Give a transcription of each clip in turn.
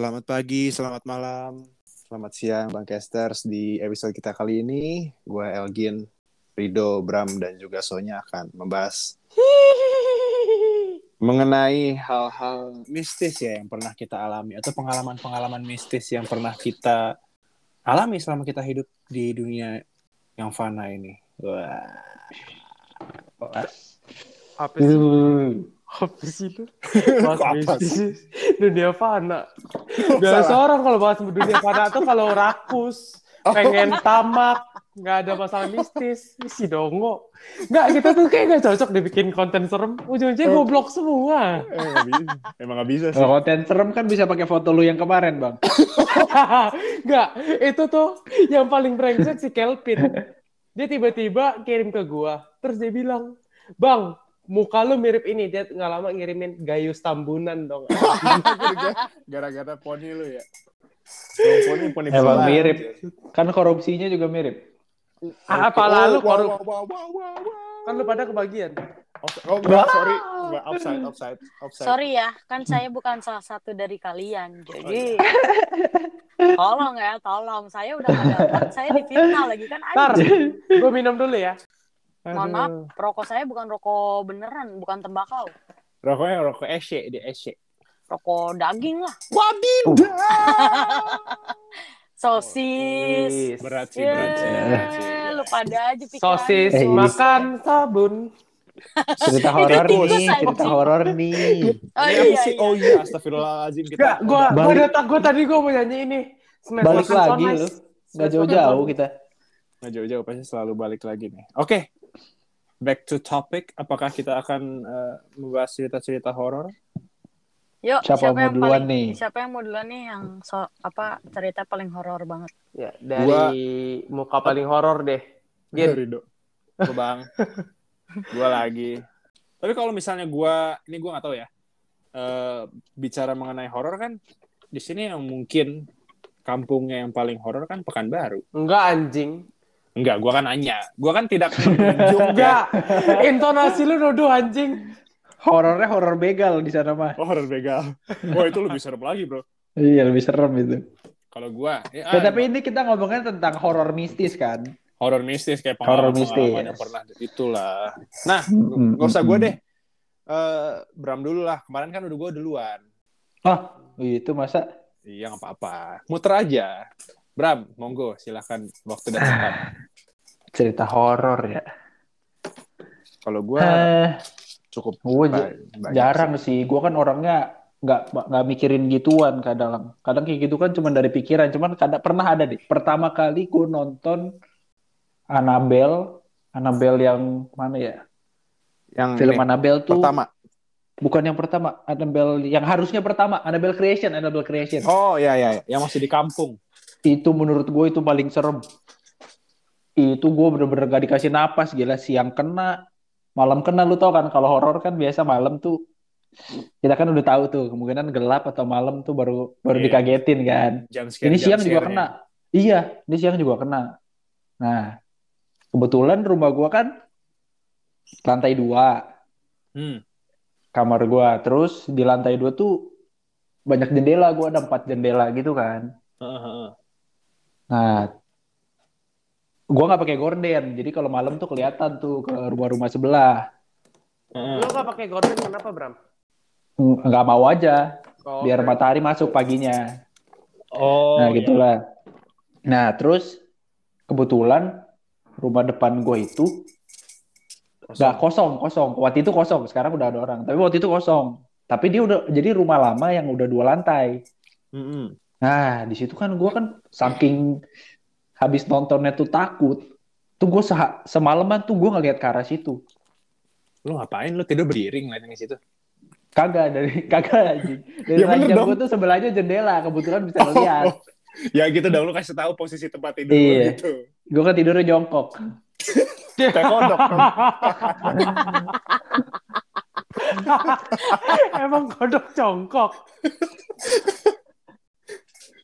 Selamat pagi, selamat malam, selamat siang Bang Casters. Di episode kita kali ini, gue Elgin, Rido, Bram, dan juga Sonya akan membahas mengenai hal-hal mistis ya yang pernah kita alami atau pengalaman-pengalaman mistis yang pernah kita alami selama kita hidup di dunia yang fana ini. Wah. Apa sih? Apa sih itu? Bahas mistis. Dunia fana. Biasa orang kalau bahas dunia fana tuh kalau rakus, pengen tamak, nggak ada masalah mistis. Si dongo. Nggak, kita tuh kayak nggak cocok dibikin konten serem. Ujung-ujungnya goblok semua. Eh, nggak bisa. Emang gak bisa sih. Kalau konten serem kan bisa pakai foto lu yang kemarin, Bang. Nggak, itu tuh yang paling brengsek si Kelvin. Dia tiba-tiba kirim ke gua, terus dia bilang, Bang, muka lu mirip ini. Dia nggak lama ngirimin Gayus Tambunan dong. Gara-gara poni lu ya. Poni, poni Emang mirip. Kan korupsinya juga mirip. Ah, apa Oh, lalu wow, korup? wow, wow, wow, wow. Kan lu pada kebagian. Oh, enggak, sorry. Enggak, offside, offside, offside. Sorry ya, kan saya bukan salah satu dari kalian. Jadi tolong ya, tolong. Saya udah dapat, saya difitnah lagi kan Ntar, gue minum dulu ya. Mohon maaf, rokok saya bukan rokok beneran, bukan tembakau. Rokoknya rokok esye, di esye. Rokok daging lah. Sosis. Berat sih, Ya, berat sih, berat sih. lu pada aja pikirannya. Sosis Eh, makan sabun. Cerita horor nih, cerita horor nih. Oh iya, sih? iya. Oh iya, astagfirullahaladzim. Kita Gak, gue Balik. udah tak gue tadi gue mau nyanyi ini. Smash Balik lagi So Nice. lu. Gak jauh-jauh kita. nggak jauh-jauh, pasti selalu balik lagi nih. Oke, back to topic. Apakah kita akan eh, membahas cerita-cerita horor? Yuk, Siapa mau yang duluan paling, nih? Siapa yang mau duluan nih yang so, apa cerita paling horor banget? Ya, dari muka paling horor deh. Gin. Rido. Ke bang. gua lagi. Tapi kalau misalnya gua, ini gua nggak tahu ya. eh, bicara mengenai horor kan, di sini yang mungkin kampungnya yang paling horor kan Pekanbaru. Enggak anjing. Enggak, gua kan nanya. Gua kan tidak menunjuk ya. Intonasi lu nuduh anjing. Horornya horor begal di sana mah. Oh, horor begal. Wah, itu lebih serem lagi, bro. Iya, lebih serem itu. Kalau gua, ya, Ya, tapi ini kita ngomongnya tentang horor mistis kan. horor mistis kayak Horor pengalaman-pengalaman mistis. yang pernah itulah. Nah, nggak usah gue mm. deh. Eh, Bram dulu lah. Kemarin kan udah gue duluan. Oh, itu masa Iya nggak apa-apa. Muter aja. Bram, monggo silahkan waktu dan tempat. cerita horor ya. Kalau gue Eh, cukup gue jarang sih. sih. Gue kan orangnya nggak nggak mikirin gituan kadang. Kadang kayak gitu kan cuma dari pikiran. Cuman kadang pernah ada deh. Pertama kali gue nonton Annabelle, Annabelle yang mana ya? Yang Film ini, Annabelle tuh pertama. bukan yang pertama. Annabelle yang harusnya pertama. Annabelle Creation, Annabelle Creation. Oh iya iya, iya. yang masih di kampung. Itu menurut gue itu paling serem. Itu gue bener-bener gak dikasih napas. Gila siang kena, malam kena. Lu tau kan kalau horor kan biasa malam tuh kita kan udah tahu tuh kemungkinan gelap atau malam tuh baru baru Iya. dikagetin kan. Jam Ini siang juga kena. Iya, ini siang juga kena. Nah, kebetulan rumah gua kan lantai dua Hmm. kamar gua. Terus di lantai dua tuh banyak jendela. Gua ada empat jendela gitu kan. Heeh, heeh. Nah, gua nggak pakai gorden. Jadi kalau malam tuh kelihatan tuh ke rumah-rumah sebelah. Heeh. Lu gak pakai gorden kenapa, Bram? Ng- Nggak mau aja, Oh, biar matahari masuk paginya. Oh, Nah, iya. gitulah. Nah, terus kebetulan rumah depan gue itu nggak kosong, kosong. Waktu itu kosong, sekarang udah ada orang. Tapi waktu itu kosong. Tapi dia udah jadi rumah lama yang udah dua lantai. Mm-mm. Nah, di situ kan gue kan saking habis nontonnya tuh takut. Tuh gue semalaman tuh gue ngeliat ke arah situ. Lu ngapain? Lu tidur berdiri ngeliatin ke situ? Kagak dari kagak aja. Dari Ya bener ranjang dong. gue tuh sebelahnya jendela, kebetulan bisa ngeliat. Oh, ya gitu dong lu kasih tahu posisi tempat tidur Iya. gitu. Gue kan tidurnya jongkok. Kayak kodok. dong. Emang kodok congkok.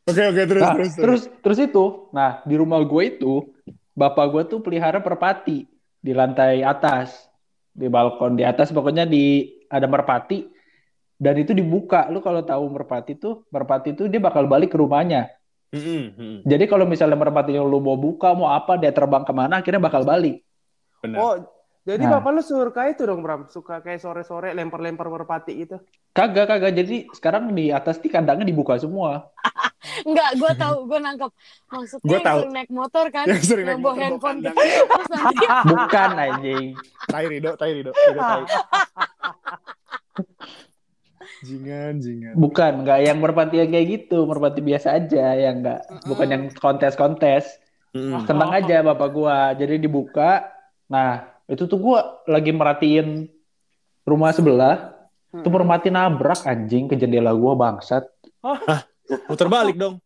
Oke oke terus Nah, terus terus terus itu, nah di rumah gue itu bapak gue tuh pelihara merpati di lantai atas, di balkon di atas pokoknya di ada merpati. dan itu dibuka. Lu kalau tahu merpati tuh, merpati tuh dia bakal balik ke rumahnya. Mm-mm. Jadi kalau misalnya merpatinya lu mau buka, mau apa, dia terbang ke mana, akhirnya bakal balik. Benar. Oh, jadi Nah. bapak lu suka itu dong, Bram? Suka kayak sore-sore lempar-lempar merpati gitu? Kagak, kagak. Jadi sekarang di atas nih kandangnya dibuka semua. Enggak, gue tahu, gue nangkep. Maksudnya Gua yang tahu. sering naik motor kan, Yang sering naik motor, handphone kandang. gitu, terus nanti Bukan anjing. Tai Rido, tai Rido, Rido tai. Jingan, jingan. Bukan, nggak yang merpati yang kayak gitu. Merpati biasa aja, yang nggak. Bukan yang kontes-kontes. Mm-mm. Tenang aja bapak gua. Jadi dibuka. Nah, itu tuh gua lagi merhatiin rumah sebelah. Tuh merpati nabrak anjing ke jendela gua bangsat. Muter balik dong.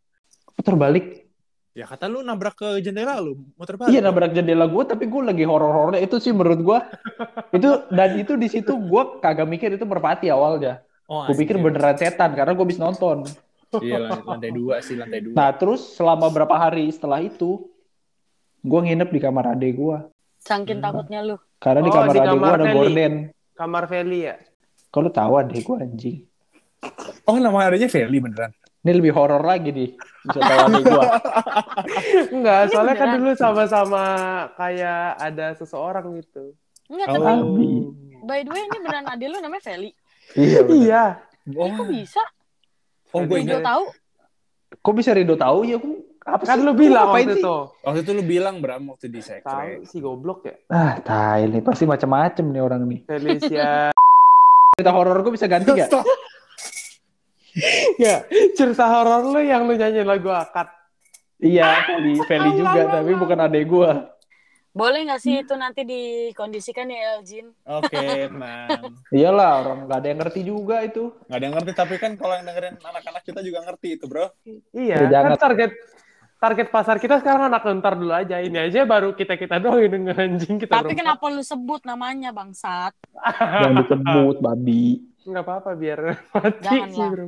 Putar balik. Ya kata lu nabrak ke jendela lu, muter balik. Iya nabrak jendela gua tapi gua lagi horor-horornya itu sih menurut gua. itu dan itu di situ gua kagak mikir itu merpati awalnya. Oh, Gue pikir beneran setan karena gue habis nonton. Iya, lantai, lantai dua sih, lantai dua. Nah terus selama berapa hari setelah itu, gue nginep di kamar adek gue. Saking takutnya lu. Karena di Oh, kamar di adek gue kamar ada gorden. Kamar Feli ya? Kalau tahu adek gue anjing. Oh, nama adanya Feli beneran. Ini lebih horor lagi nih. Bisa tahu adek gue. Enggak, Ini soalnya kan beneran. dulu sama-sama kayak ada seseorang gitu. Enggak, Oh. tapi by the way ini beneran adil lu namanya Feli. Iya. bener. Iya. Eh, kok bisa? Oh, gue Rido tahu? Kok bisa Rido tahu ya? Gua- Apa Kan sih? lu bilang waktu sih? itu. Waktu itu lu bilang Bram waktu di sekre. Tahu si goblok ya. Ah, tai nih pasti macam-macam nih orang nih. Felicia. Cerita horor gue bisa ganti gak? Ya, cerita horor lu yang lu nyanyi lagu akad. iya, Feli, Feli juga, tapi bukan adek gue. Boleh nggak sih itu nanti dikondisikan ya Elgin? Oke, tenang. Iyalah, orang nggak ada yang ngerti juga itu. Nggak ada yang ngerti, tapi kan kalau yang dengerin anak-anak kita juga ngerti itu, bro. Iya, Ya, jangan. kan target target pasar kita sekarang anak ntar dulu aja. Ini aja baru kita-kita doang yang denger anjing kita Tapi berempat. kenapa lu sebut namanya bangsat? Yang disebut babi. Nggak apa-apa biar mati Jangan sih, lah. bro.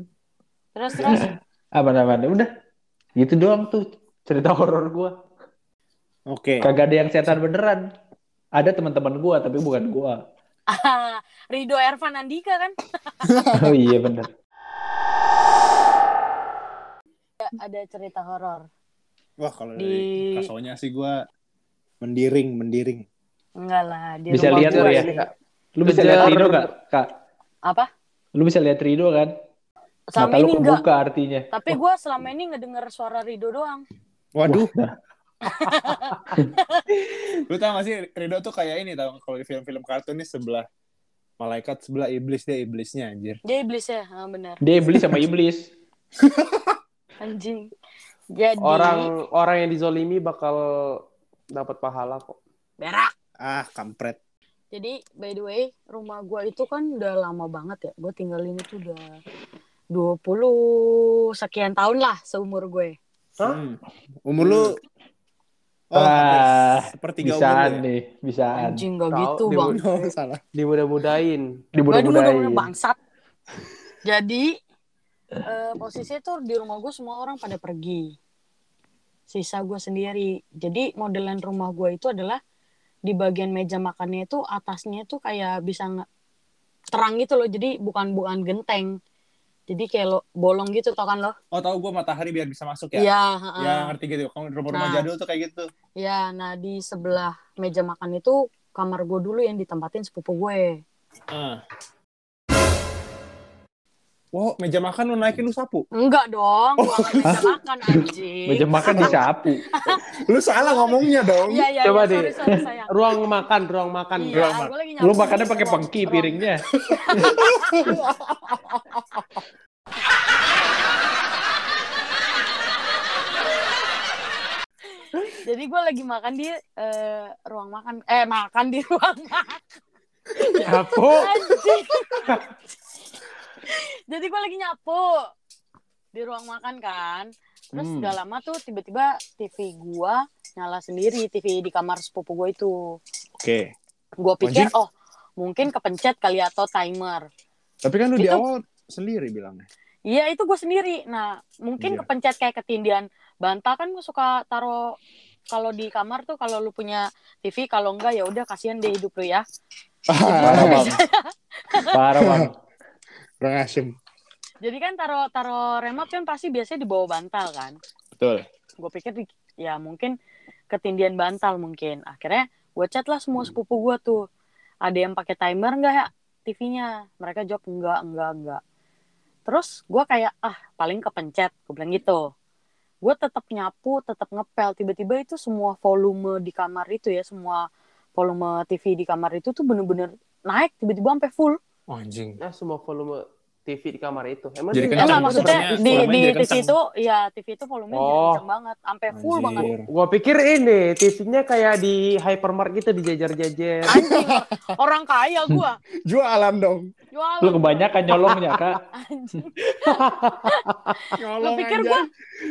Terus terus Apa namanya? Udah. Gitu doang tuh cerita horor gue. Oke. Kagak ada yang setan beneran. Ada teman-teman gue, tapi bukan gue. Rido Ervan Andika kan Oh iya bener. ada cerita horor. Wah, kalau Di- dari kasonya sih gue mendiring, mendiring. Enggak lah di Bisa rumah lihat tuh ya. ini. Lu bisa Kejar- lihat Rido gak, Kak? Apa? Lu bisa lihat Rido kan? Selama Mata lu ini enggak. kebuka artinya. Tapi gue selama ini ngedenger suara Rido doang. Waduh, lu tau gak sih Rido tuh kayak ini tau kalau di film-film kartun nih sebelah malaikat sebelah iblis dia iblisnya anjir. Dia iblis ya, ah, benar. dia iblis sama iblis. Anjing. Jadi Orang orang yang dizolimi bakal dapat pahala kok. berak. Ah, kampret. Jadi by the way, rumah gua itu kan udah lama banget ya. Gue tinggalin itu udah 20 sekian tahun lah seumur gue. Hah? Hmm. Umur lu Oh, Ah, hampir sepertiga Bisaan umur lu ya? nih, bisaan. Anjing gak Tahu, gitu bang. Oh, salah. Dimudah-mudahin. Dimudah-mudahin. mudah bangsat. Jadi eh, posisinya tuh di rumah gue semua orang pada pergi. Sisa gue sendiri. Jadi modelan rumah gue itu adalah di bagian meja makannya itu atasnya tuh kayak bisa nge- terang gitu loh. Jadi bukan bukan genteng. Jadi kayak lo bolong gitu tau kan lo? Oh, tahu gue matahari biar bisa masuk ya? Iya. Ya, ngerti gitu. Kamu rumah-rumah Nah. jadul tuh kayak gitu. Ya, nah di sebelah meja makan itu kamar gue dulu yang ditempatin sepupu gue. Ah. Wow, meja makan lu naikin lu sapu. Enggak dong, ruangan meja makan anjing. Meja makan disapu. Lu salah ngomongnya dong. Iya, iya, Coba iya, deh. sorry, sorry, sayang. Ruang makan, ruang makan. Iya, ruang makan. Lu makannya pakai pengki ruang- piringnya. Jadi gue lagi makan di eh, ruang makan, eh makan di ruang makan. Nyapu. Anjing. Jadi gue lagi nyapu di ruang makan kan. Terus Hmm. gak lama tuh tiba-tiba TV gue nyala sendiri, TV di kamar sepupu gue itu. Oke. Gue pikir, oh mungkin kepencet kali atau timer. Tapi kan lu di Itu- awal sendiri bilangnya. Iya itu gue sendiri. Nah mungkin Iya. kepencet kayak ketindihan bantal kan gue suka taruh kalau di kamar tuh kalau lu punya TV kalau enggak ya udah kasihan deh hidup lu ya. Parah bang. Parah bang. kurang asem. Jadi kan taruh taruh remote kan pasti biasanya di bawah bantal kan. Betul. Gue pikir ya mungkin ketindian bantal mungkin. Akhirnya gue chat lah semua sepupu gue tuh. Ada yang pakai timer nggak ya TV-nya? Mereka jawab enggak, enggak, enggak. Terus gue kayak ah paling kepencet, gue bilang gitu. Gue tetap nyapu, tetap ngepel. Tiba-tiba itu semua volume di kamar itu ya, semua volume TV di kamar itu tuh bener-bener naik tiba-tiba sampai full. Oh, anjing. Nah, semua volume TV di kamar itu. Emang Jadi kencang Enggak, itu maksudnya di, di TV kencang. itu, ya TV itu volumenya jadi Oh. kencang banget, sampai full Anjir. banget. Gua pikir ini TV-nya kayak di hypermart gitu dijajar-jajar. Anjing, orang kaya gua. Jualan dong. Jualan. Lu kebanyakan nyolongnya, Kak. Anjing. Lu pikir gua,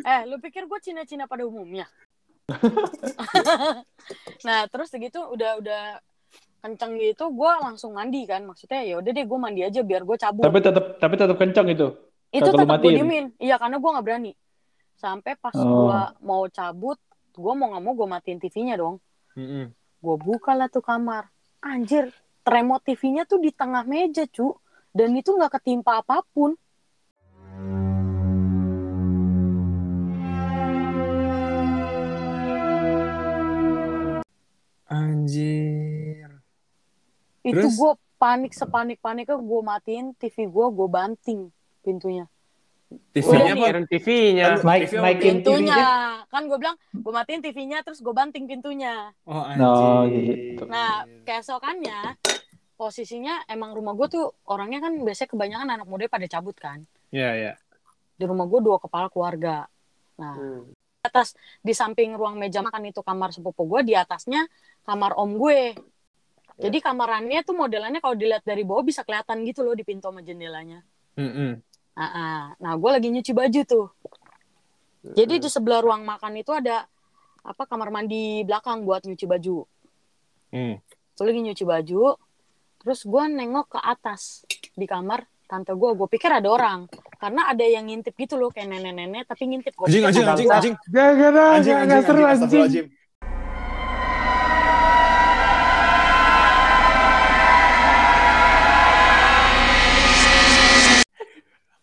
eh, lu pikir gua Cina-Cina pada umumnya? nah, terus segitu udah udah kenceng gitu, gua langsung mandi kan. Maksudnya ya udah deh, gua mandi aja biar gua cabut. Tapi tetap tapi tetap kencang itu. itu tetap gue diemin iya karena gue nggak berani sampai pas Oh. gua mau cabut gue mau nggak mau gue matiin TV-nya dong Mm-mm. gue buka lah tuh kamar anjir remote TV-nya tuh di tengah meja cu dan itu nggak ketimpa apa pun Anjir. Itu gue panik sepanik paniknya gue matiin TV gue gue banting pintunya TV-nya Udah apa? TV-nya. Naikin pintunya TV-nya. kan gue bilang gue matiin TV-nya terus gue banting pintunya Oh, Oh, anjir. gitu. Nah, keesokannya posisinya emang rumah gue tuh orangnya kan biasanya kebanyakan anak muda pada cabut kan. Iya, iya. Di rumah gue dua kepala keluarga. Nah, Hmm. atas di samping ruang meja makan itu kamar sepupu gue, di atasnya kamar om gue. Jadi kamarannya tuh modelannya kalau dilihat dari bawah bisa kelihatan gitu loh di pintu sama jendelanya. Mm-mm. Nah, ah. nah gue lagi nyuci baju tuh. Jadi di sebelah ruang makan itu ada apa kamar mandi belakang buat nyuci baju. Hmm. gue lagi nyuci baju terus gue nengok ke atas di kamar tante gue gue pikir ada orang karena ada yang ngintip gitu loh kayak nenek-nenek tapi ngintip gue Anjing, anjing, anjing, anjing. Gak, gak, gak, Anjing, gak, anjing, gak seru anjing. anjing.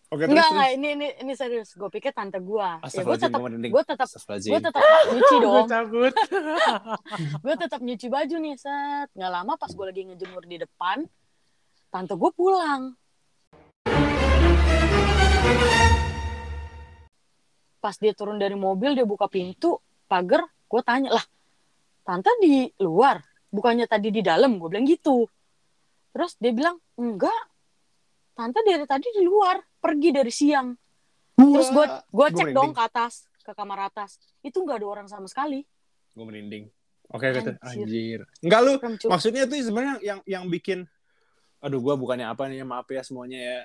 Oke, terus, enggak terus. enggak ini ini ini serius. Gue pikir tante gue ya gue tetap gue tetap gue tetap nyuci Gue dong cabut. gue tetap nyuci baju nih set. Nggak lama pas gue lagi ngejemur di depan tante gue pulang. Pas dia turun dari mobil dia buka pintu pagar gue tanya lah tante di luar? Bukannya tadi di dalam? Gue bilang gitu. Terus dia bilang enggak. Tante dari tadi di luar pergi dari siang terus gue gue Gua cek merinding. dong ke atas ke kamar atas itu nggak ada orang sama sekali Gue merinding. Oke, oke. Anjir. Anjir. Enggak lu, maksudnya tuh sebenarnya yang yang bikin aduh gua bukannya apa nih maaf ya semuanya ya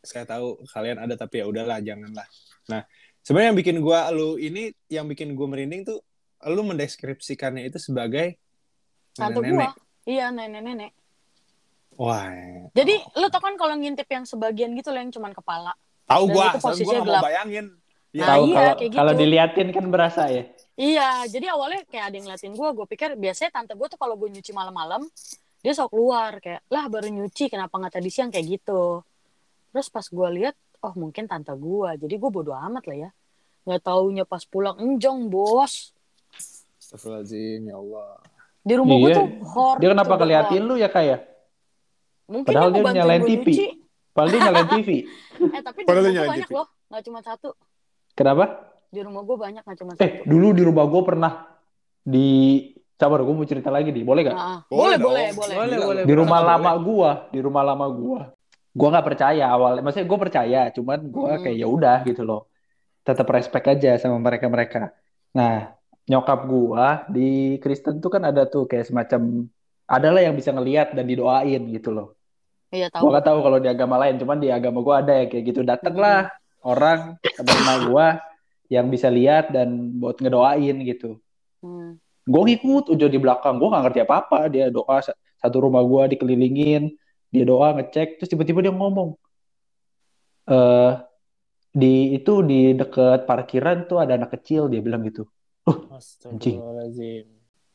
saya tahu kalian ada tapi ya udahlah janganlah nah sebenarnya yang bikin gua lu ini yang bikin gua merinding tuh lu mendeskripsikannya itu sebagai tante gue nenek iya nenek-nenek wah jadi lu tau kan kalau ngintip yang sebagian gitu loh yang cuman kepala tahu gua itu gua posisinya nggak gelap. bayangin ya, Nah, Tahu iya, kalau kayak kalau gitu. diliatin kan berasa ya. iya jadi awalnya kayak ada yang ngeliatin gue gue pikir biasanya tante gue tuh kalau gue nyuci malam-malam dia sok keluar kayak lah baru nyuci kenapa nggak tadi siang kayak gitu terus pas gue lihat oh mungkin tante gue jadi gue bodo amat lah ya nggak taunya pas pulang enjong bos Astagfirullahaladzim ya Allah di rumah gue Iya. tuh hor Dia kenapa core. lu ya kayak? Mungkin Padahal dia nyalain gue TV. Padahal dia nyalain TV. eh tapi di Padahal rumah dia gue nyalain banyak TV. loh nggak cuma satu Kenapa? di rumah gue banyak nggak cuma Eh, satu dulu di rumah gue pernah di sabar gue mau cerita lagi nih, boleh gak? Nah, Boleh boleh boleh boleh Boleh, Gila, boleh. di rumah Kenapa lama gua, di rumah lama gua. Gua nggak percaya awalnya, maksudnya gua percaya, cuman gua Hmm. kayak ya udah gitu loh. Tetap respect aja sama mereka-mereka. Nah, nyokap gua di Kristen tuh kan ada tuh kayak semacam adalah yang bisa ngelihat dan didoain gitu loh. Iya Gua tahu nggak tahu kalau di agama lain, cuman di agama gua ada ya kayak gitu. Datanglah orang teman emak gua yang bisa lihat dan buat ngedoain gitu. Hmm. gue ngikut udah di belakang. Gue nggak ngerti apa apa dia doa sa- satu rumah gue dikelilingin dia doa ngecek terus tiba-tiba dia ngomong eh di itu di deket parkiran tuh ada anak kecil dia bilang gitu. Astagfirullahaladzim.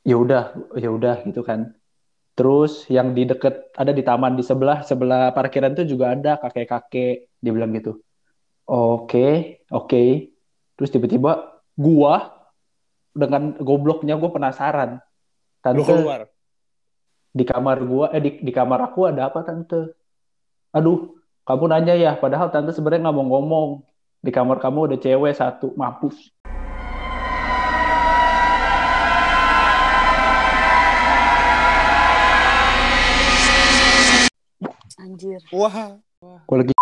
Ya udah ya udah gitu kan Terus yang di deket ada di taman di sebelah sebelah parkiran itu juga ada kakek-kakek. Dia bilang gitu. Oke, oke. Terus tiba-tiba gua dengan gobloknya gua penasaran. Lu Tante, keluar. di kamar gua eh di, di kamar aku ada apa tante? Aduh, kamu nanya ya, padahal tante sebenarnya nggak mau ngomong. Di kamar kamu ada cewek satu, mampus. Anjir. Wah. Gua lagi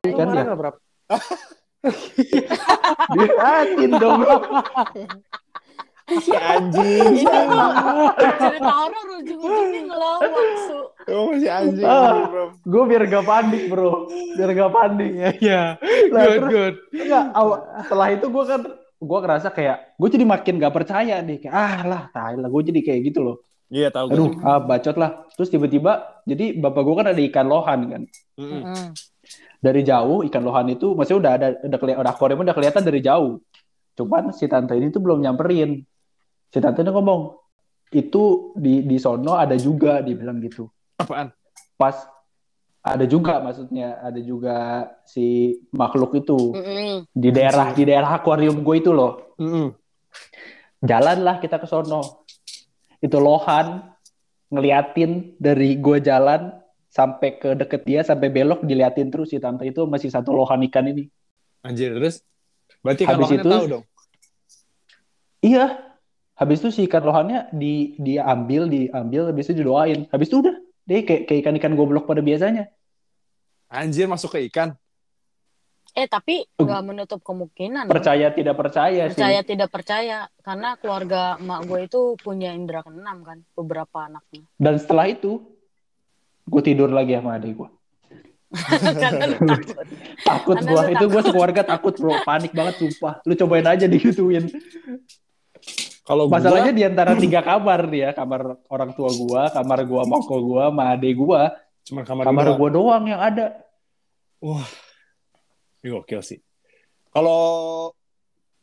Lu kan ya, Brap? diatin dong. Si anjing. Ini mah cerita horor ujung-ujungnya ngelawak, Su. Emang si anjing. Ah. bro. Gue biar gak panik bro, biar gak panik. Iya, iya. Lah, Good, terus- good. Enggak, aw- setelah itu gue kan gue ngerasa kayak gue jadi makin gak percaya nih kayak ah lah tai lah gue jadi kayak gitu loh Iya tahu gue. aduh ah bacot lah terus tiba-tiba jadi bapak gue kan ada ikan lohan kan. Mm. dari jauh ikan lohan itu maksudnya udah ada udah kelihatan udah akuarium udah kelihatan dari jauh cuman si tante ini tuh belum nyamperin si tante ini ngomong itu di di sono ada juga dibilang gitu Apaan? pas ada juga maksudnya ada juga si makhluk itu Mm-mm. di daerah di daerah akuarium gue itu loh Mm-mm. jalanlah kita ke sono itu lohan ngeliatin dari gue jalan sampai ke deket dia sampai belok diliatin terus si tante itu masih satu lohan ikan ini Anjir terus. Berarti Habis lohannya itu- tahu dong. iya habis itu si ikan lohannya di diambil diambil habis itu didoain habis itu udah dia kayak kayak ikan ikan goblok pada biasanya Anjir masuk ke ikan. Eh tapi nggak menutup kemungkinan. percaya tidak percaya, percaya sih tidak percaya. Karena keluarga emak gue itu punya indera keenam kan beberapa anaknya. Dan setelah itu gue tidur lagi sama adik gue. Karena takut. Takut gue itu gue sekeluarga takut bro. Panik banget sumpah. Lu cobain aja digituin Kalau gua Masalahnya di antara tiga kamar dia, kamar orang tua gua, kamar gua, moko gua, sama adek gua, cuma kamar, kamar gua. gua doang yang ada. Ini gokil sih. Kalau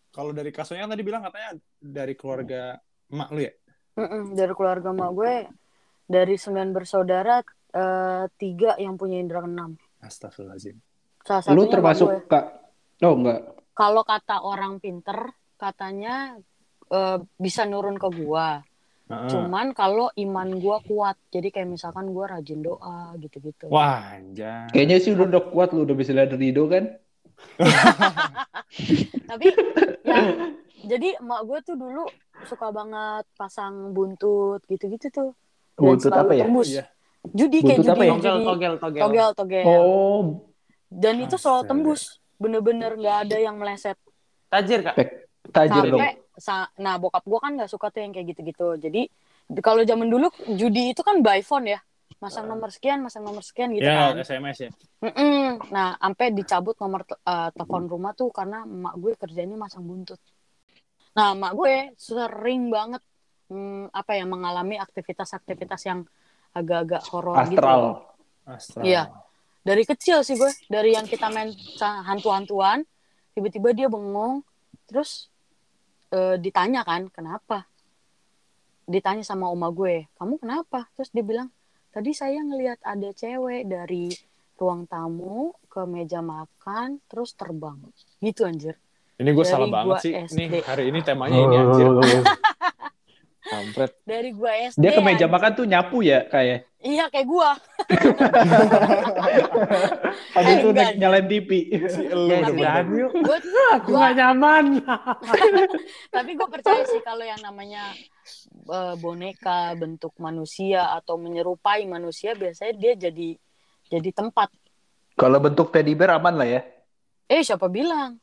kalau dari kasusnya kan tadi bilang katanya dari keluarga emak lu ya. Mm-mm, dari keluarga emak gue dari sembilan bersaudara eh, tiga yang punya indera keenam Astagfirullahaladzim. salah Lu termasuk gue. kak? Oh enggak. kalau kata orang pinter katanya eh, bisa nurun ke gua Heeh. cuman kalau iman gua kuat jadi kayak misalkan gua rajin doa gitu-gitu Wah, anjay. Kayaknya sih udah, udah kuat lu udah bisa lihat Rido kan? tapi ya jadi emak gue tuh dulu suka banget pasang buntut gitu-gitu tuh Dan Buntut apa ya? tembus. Iya. judi kayak Buntut judi apa ya? Togel, judi togel, togel. togel togel Oh, dan itu selalu tembus bener-bener nggak ada yang meleset Tajir, Kak. tajir dong. sampai sa- nah bokap gue kan nggak suka tuh yang kayak gitu-gitu jadi di- kalau zaman dulu judi itu kan by phone ya masang nomor sekian masang nomor sekian gitu Ya, kan SMS ya. Mm-mm. nah sampai dicabut nomor eh, telepon rumah tuh karena emak gue kerjanya masang buntut nah emak gue sering banget mm, apa ya mengalami aktivitas-aktivitas yang agak-agak horor gitu Astral. Astral. Iya. dari kecil sih gue dari yang kita main hantu-hantuan tiba-tiba dia bengong terus eh, ditanya kan kenapa ditanya sama oma gue kamu kenapa terus dia bilang tadi saya ngelihat ada cewek dari ruang tamu ke meja makan terus terbang gitu anjir Ini gue Dari salah gua banget sih. SD. Nih, hari ini temanya ini anjir. Kampret. dari gue SD Dia ke meja anjir. makan tuh nyapu ya kayak. iya kayak gue Habis Eh, itu enggak. naik nyalain TV. Si elu udah Tapi- yuk. gue Aku gak nyaman. tapi gue percaya sih kalau yang namanya eh, boneka bentuk manusia atau menyerupai manusia biasanya dia jadi jadi tempat Kalau bentuk teddy bear aman lah ya. eh siapa bilang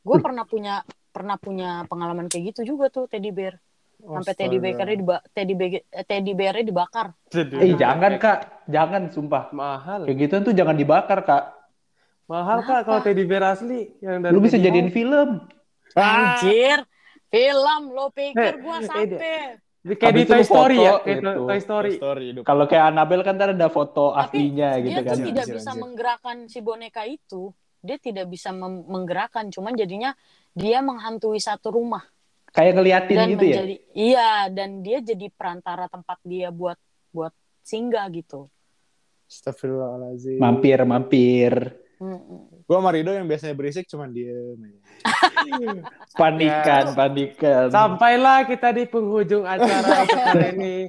gue pernah punya pernah punya pengalaman kayak gitu juga tuh teddy bear sampai teddy bearnya diba teddy bear eh, teddy bearnya dibakar Eh jangan kak, jangan sumpah. Mahal. Kayak gitu tuh jangan dibakar kak. Mahal, Kak, kalau teddy bear asli. Yang dari Lu bisa jadiin film. anjir film lo pikir Eh, eh, sampai Di- Kayak di Habis Toy Story ya? foto Kayak gitu. Toy Story. Kalau kayak Annabelle kan ntar ada foto Tapi aslinya dia gitu tuh kan. tidak Anjir, bisa anjir. menggerakkan si boneka itu dia tidak bisa menggerakkan cuman jadinya dia menghantui satu rumah Kayak ngeliatin dan gitu ya. menjadi iya dan dia jadi perantara tempat dia buat buat singgah gitu. Astagfirullahaladzim. Mampir, mampir. Mm-mm. Gue sama Rido yang biasanya berisik cuman diem. aja. Panikan, panikan. Sampailah kita di penghujung acara episode ini.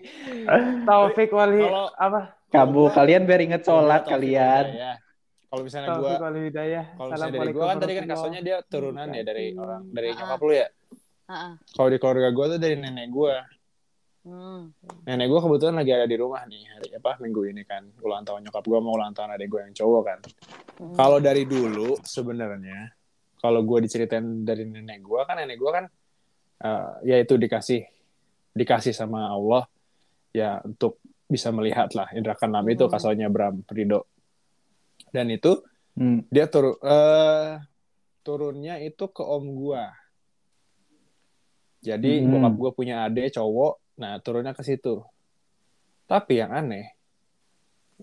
Taufik wali Kalau- apa? Kamu kalian biar inget sholat Taufik kalian. Hidayah. Kalau misalnya gue, Taufik wali hidayah. kalau misalnya dari gue kan tadi kan kasonya dia turunan ya dari orang dari nyokap lu ya. Ah-ah. Kalau di keluarga gue tuh dari nenek gue. Hmm. Nenek gue kebetulan lagi ada di rumah nih hari apa minggu ini kan ulang tahun nyokap gue mau ulang tahun adik gue yang cowok kan. Hmm. Kalau dari dulu sebenarnya kalau gue diceritain dari nenek gue kan nenek gue kan eh, ya itu dikasih dikasih sama Allah ya untuk bisa melihat lah indra keenam itu Hmm. kasonya Bram Rido dan itu Hmm. dia turun eh turunnya itu ke om gue jadi Hmm. bokap gue punya adik cowok nah turunnya ke situ. Tapi yang aneh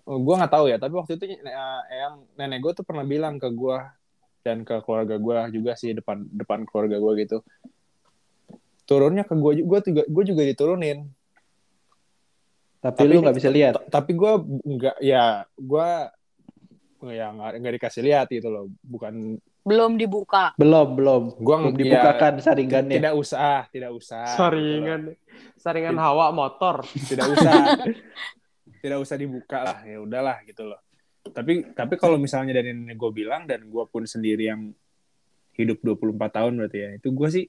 gue nggak tahu ya tapi waktu itu eh, yang nenek gue tuh pernah bilang ke gue dan ke keluarga gue juga sih depan depan keluarga gue gitu. Turunnya ke gue juga gue juga diturunin. Tapi, Tapi lu nggak bisa lihat. Tapi gue nggak ya gue ya nggak nggak dikasih lihat gitu loh. Bukan Belum dibuka. Belum, belum. Gua belum dibukakan ya, saringannya. tidak usah tidak usah gitu. Saringan. Saringan hawa motor. tidak usah tidak usah dibuka lah ya udahlah gitu loh tapi tapi kalau misalnya dari nenek gue bilang dan gue pun sendiri yang hidup 24 tahun berarti ya itu gue sih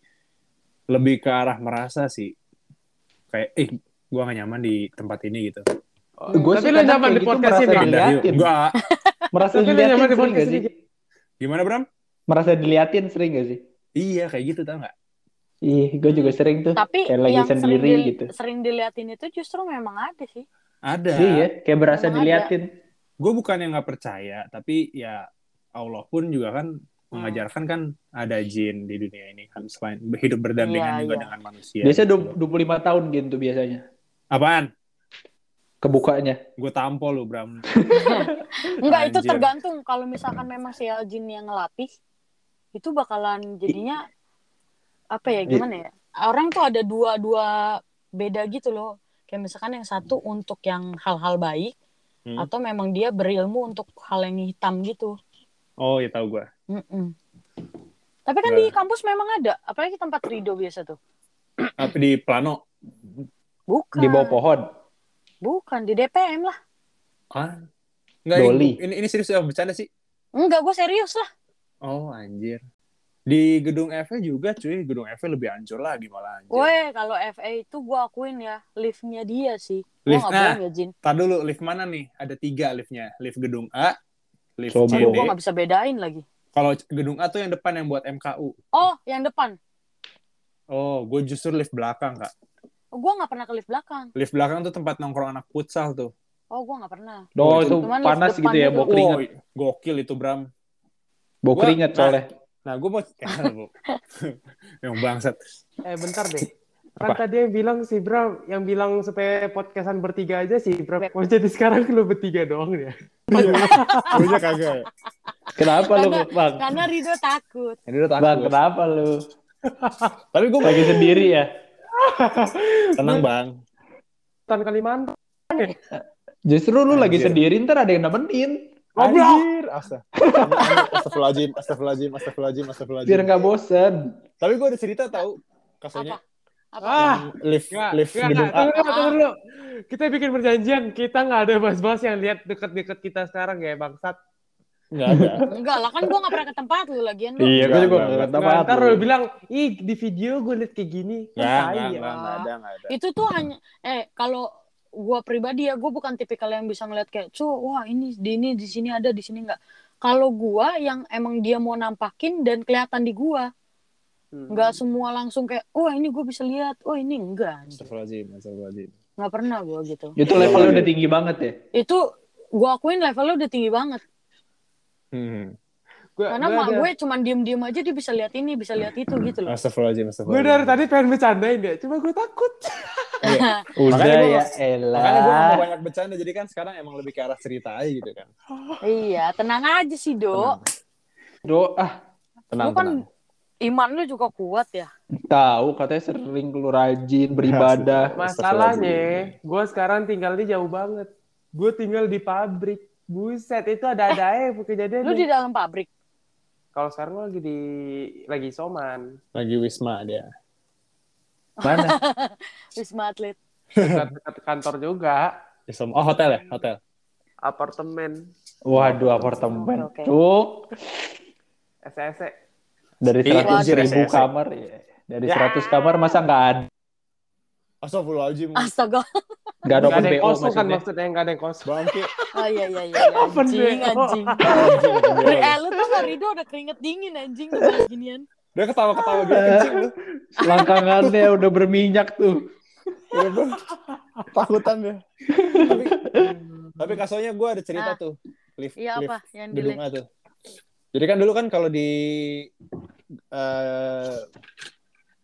lebih ke arah merasa sih kayak eh gue gak nyaman di tempat ini gitu Gue Tapi sih lu kadang nyaman di gitu podcast ini. yuk. Enggak. Merasa Tapi nyaman di podcast ini. sih? gimana Bram Merasa diliatin sering gak sih? iya kayak gitu tau nggak Ih, gue juga sering tuh. Tapi Kayak lagi yang sering, sendiri dil- gitu. sering diliatin itu justru memang ada sih. ada Iya, kayak berasa Emang diliatin. gue bukan yang nggak percaya tapi ya Allah pun juga kan mengajarkan kan ada jin di dunia ini kan selain hidup berdampingan Iya, juga iya. dengan manusia Biasanya gitu. 25 tahun gitu biasanya. apaan Kebukanya. gue tampol lu Bram Enggak, itu tergantung kalau misalkan memang si Aljin yang ngelatih itu bakalan jadinya apa ya gimana ya? Orang tuh ada dua dua beda gitu loh. Kayak misalkan yang satu untuk yang hal-hal baik Hmm. atau memang dia berilmu untuk hal yang hitam gitu. oh ya tahu gue. Tapi kan Nggak. di kampus memang ada, apalagi tempat Rido biasa tuh. tapi di Plano Bukan. Di bawah pohon. Bukan di DPM lah. ah Enggak, Doli. ini, ini serius ya bercanda sih Enggak, gue serius lah. Oh anjir di gedung FE juga cuy gedung FE lebih hancur lagi malah anjir Weh, kalau FA itu gue akuin ya, liftnya dia sih. Gue Lift- gak nah. ya, Jin. Tar dulu lift mana nih ada tiga liftnya lift gedung A lift Coba. CD Gue gak bisa bedain lagi. kalau gedung A tuh yang depan yang buat MKU Oh, yang depan. oh gue justru lift belakang kak Gue gak pernah ke lift belakang. lift belakang tuh tempat nongkrong anak futsal tuh Oh, gue gak pernah. Oh, Oh, itu cuman panas gitu ya, bau itu. keringet. Wow, gokil itu Bram Bau Gua- keringet nah. soalnya. nah gue mau yang bangsat Eh bentar deh. Kan tadi yang bilang si Bram, yang bilang supaya podcastan bertiga aja sih Bram. Oh, jadi sekarang lu bertiga doang ya? gue aja kagak ya Kenapa lu, Karena- Bang? Karena Rido takut. udah takut Bang, kenapa lu? tapi gue Lagi sendiri ya? tenang bang Tan Kalimantan. Justru lu lagi Anjir. sendiri, ntar ada yang nemenin. Anjir, asta. Astagfirullahaladzim, astagfirullahaladzim, astagfirullahaladzim, astagfirullahaladzim. Biar nggak bosen. Tapi gue ada cerita tahu kasusnya Apa? Ah, lift Enggak, lift enggak, gedung. A. Tunggu dulu, tunggu dulu. Kita bikin perjanjian, kita nggak ada bahas-bahas yang lihat deket-deket kita sekarang ya, bangsat. Enggak ada. Enggak lah, kan gue gak pernah ke tempat lu lagian lu. Iya, gue juga nggak Nggak, tahu. ntar lu bilang, ih di video gue liat kayak gini. Kan Enggak, ya. enggak, enggak ada, enggak ada. Itu tuh hanya, eh kalau gue pribadi ya, gue bukan tipikal yang bisa ngeliat kayak, cu, wah ini di ini di sini ada di sini enggak. Kalau gue yang emang dia mau nampakin dan kelihatan di gue, Hmm. nggak semua langsung kayak, wah ini gue bisa lihat, oh ini enggak, Astagfirullahaladzim, astagfirullahaladzim. nggak pernah gue gitu. Itu levelnya udah tinggi banget ya? Itu gue akuin levelnya udah tinggi banget. Hmm. Gua, Karena gua mak ada- gue cuman diem-diem aja dia bisa lihat ini, bisa lihat itu gitu loh. Astagfirullahaladzim, gue astagfirullahaladzim. dari tadi pengen bercandain ya, cuma gue takut. Udah Makanya gua ya, nggak- Makanya gue gak elah. mau banyak bercanda, jadi kan sekarang emang lebih ke arah cerita aja gitu kan. iya, tenang aja sih, Dok. Tenang, Doa. tenang. Lu kan tenang. Iman lu juga kuat ya. Tahu katanya sering lu rajin beribadah. Masalahnya, gue sekarang tinggal di jauh banget. Gue tinggal di pabrik. Buset, itu ada-ada aja kejadian. Lu di dalam pabrik. Kalau sekarang gue lagi di lagi soman. Lagi Wisma dia. Mana? Wisma Atlet. Dekat-dekat kantor juga. Wisma- Oh hotel ya, hotel. Apartemen. Waduh, apartemen. Oke. Cuk. SSE. Dari Iya, 100 ribu SSE. kamar. ya. Dari Ya. 100 kamar masa nggak ada? Astagfirullahaladzim. Astaga. Nggak ada open ada yang BO kosong kan maksudnya. maksudnya nggak ada yang kosong. Bangke. Oh iya iya iya. iya. Open Anjing BO. anjing. Anjing, gila. Eh lu tuh Rido udah keringet dingin anjing dengan ginian. Dia ketawa-ketawa gitu kencing lu. Selangkangannya udah berminyak tuh. Iya, Takutan dia. Tapi tapi kasonya gue ada cerita Ah. tuh. Lift, Iya lift apa yang di gedung A tuh. Jadi kan dulu kan kalau di eh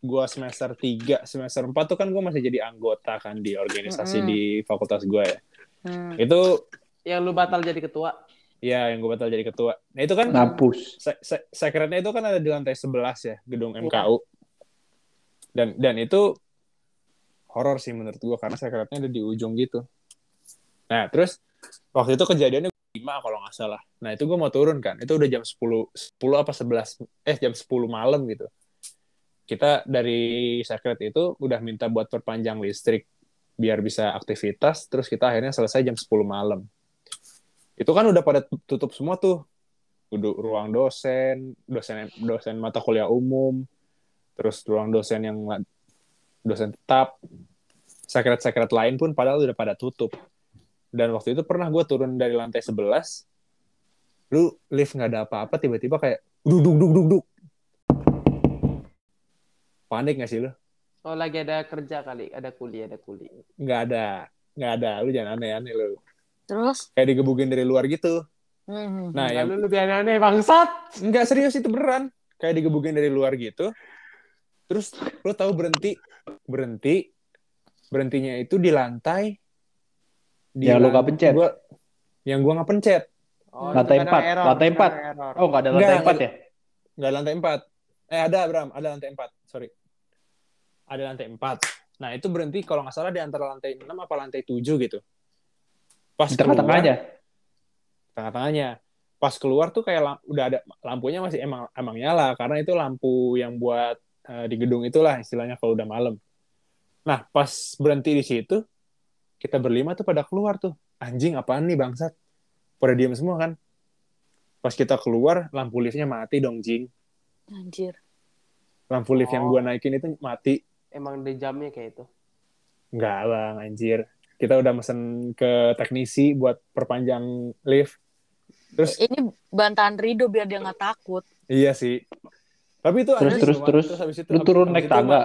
gua semester 3, semester 4 tuh kan gua masih jadi anggota kan di organisasi Mm-mm. di fakultas gua ya. Hmm. Itu Yang lu batal jadi ketua. ya yang gua batal jadi ketua. Nah, itu kan Mampus. se- se- sekretnya itu kan ada di lantai 11 ya, gedung MKU. Dan dan itu horor sih menurut gua karena sekretnya ada di ujung gitu. Nah, terus waktu itu kejadiannya 5 kalau nggak salah. Nah, itu gua mau turun kan. Itu udah jam 10 10 apa 11 eh jam 10 malam gitu. Kita dari sekret itu udah minta buat perpanjang listrik biar bisa aktivitas terus kita akhirnya selesai jam 10 malam. Itu kan udah pada tutup semua tuh udah ruang dosen, dosen dosen mata kuliah umum, terus ruang dosen yang dosen tetap, sekret-sekret lain pun padahal udah pada tutup. Dan waktu itu pernah gue turun dari lantai 11, lu lift nggak ada apa-apa, tiba-tiba kayak duduk duduk duduk. Panik gak sih lu? Oh lagi ada kerja kali, ada kuliah, ada kuliah. Nggak ada, nggak ada. Lu jangan aneh-aneh lu. Terus? Kayak digebukin dari luar gitu. Hmm. Nah, yang Lalu lebih aneh-aneh bangsat. Enggak serius itu beneran. Kayak digebukin dari luar gitu. Terus lo tahu berhenti berhenti berhentinya itu di lantai di Yang lo lan- nggak pencet? Gua, yang gua nggak pencet. Oh, Lantai empat, error, lantai empat. Oh, nggak ada Nggak, lantai empat nggak- ya? Enggak lantai 4. Eh ada Bram, ada lantai 4. Sorry. Ada lantai 4. Nah, itu berhenti kalau nggak salah di antara lantai 6 apa lantai 7 gitu. Pas Di tengah-tengahnya. Tengah-tengahnya. Pas keluar tuh kayak lam- udah ada lampunya masih emang emang nyala karena itu lampu yang buat eh, di gedung itulah istilahnya kalau udah malam. Nah, pas berhenti di situ kita berlima tuh pada keluar tuh. Anjing apaan nih bangsat? Pada diam semua kan. Pas kita keluar lampu liftnya mati dong, Jing. Anjir. Lampu lift yang Oh. gua naikin itu mati. Emang di jamnya kayak itu. Enggak, Bang, anjir. Kita udah mesen ke teknisi buat perpanjang lift. Terus Ini bantahan Rido biar dia nggak takut. iya sih. Tapi itu Terus, aneh terus, cuma- terus. habis itu, Lu habis- turun naik tangga.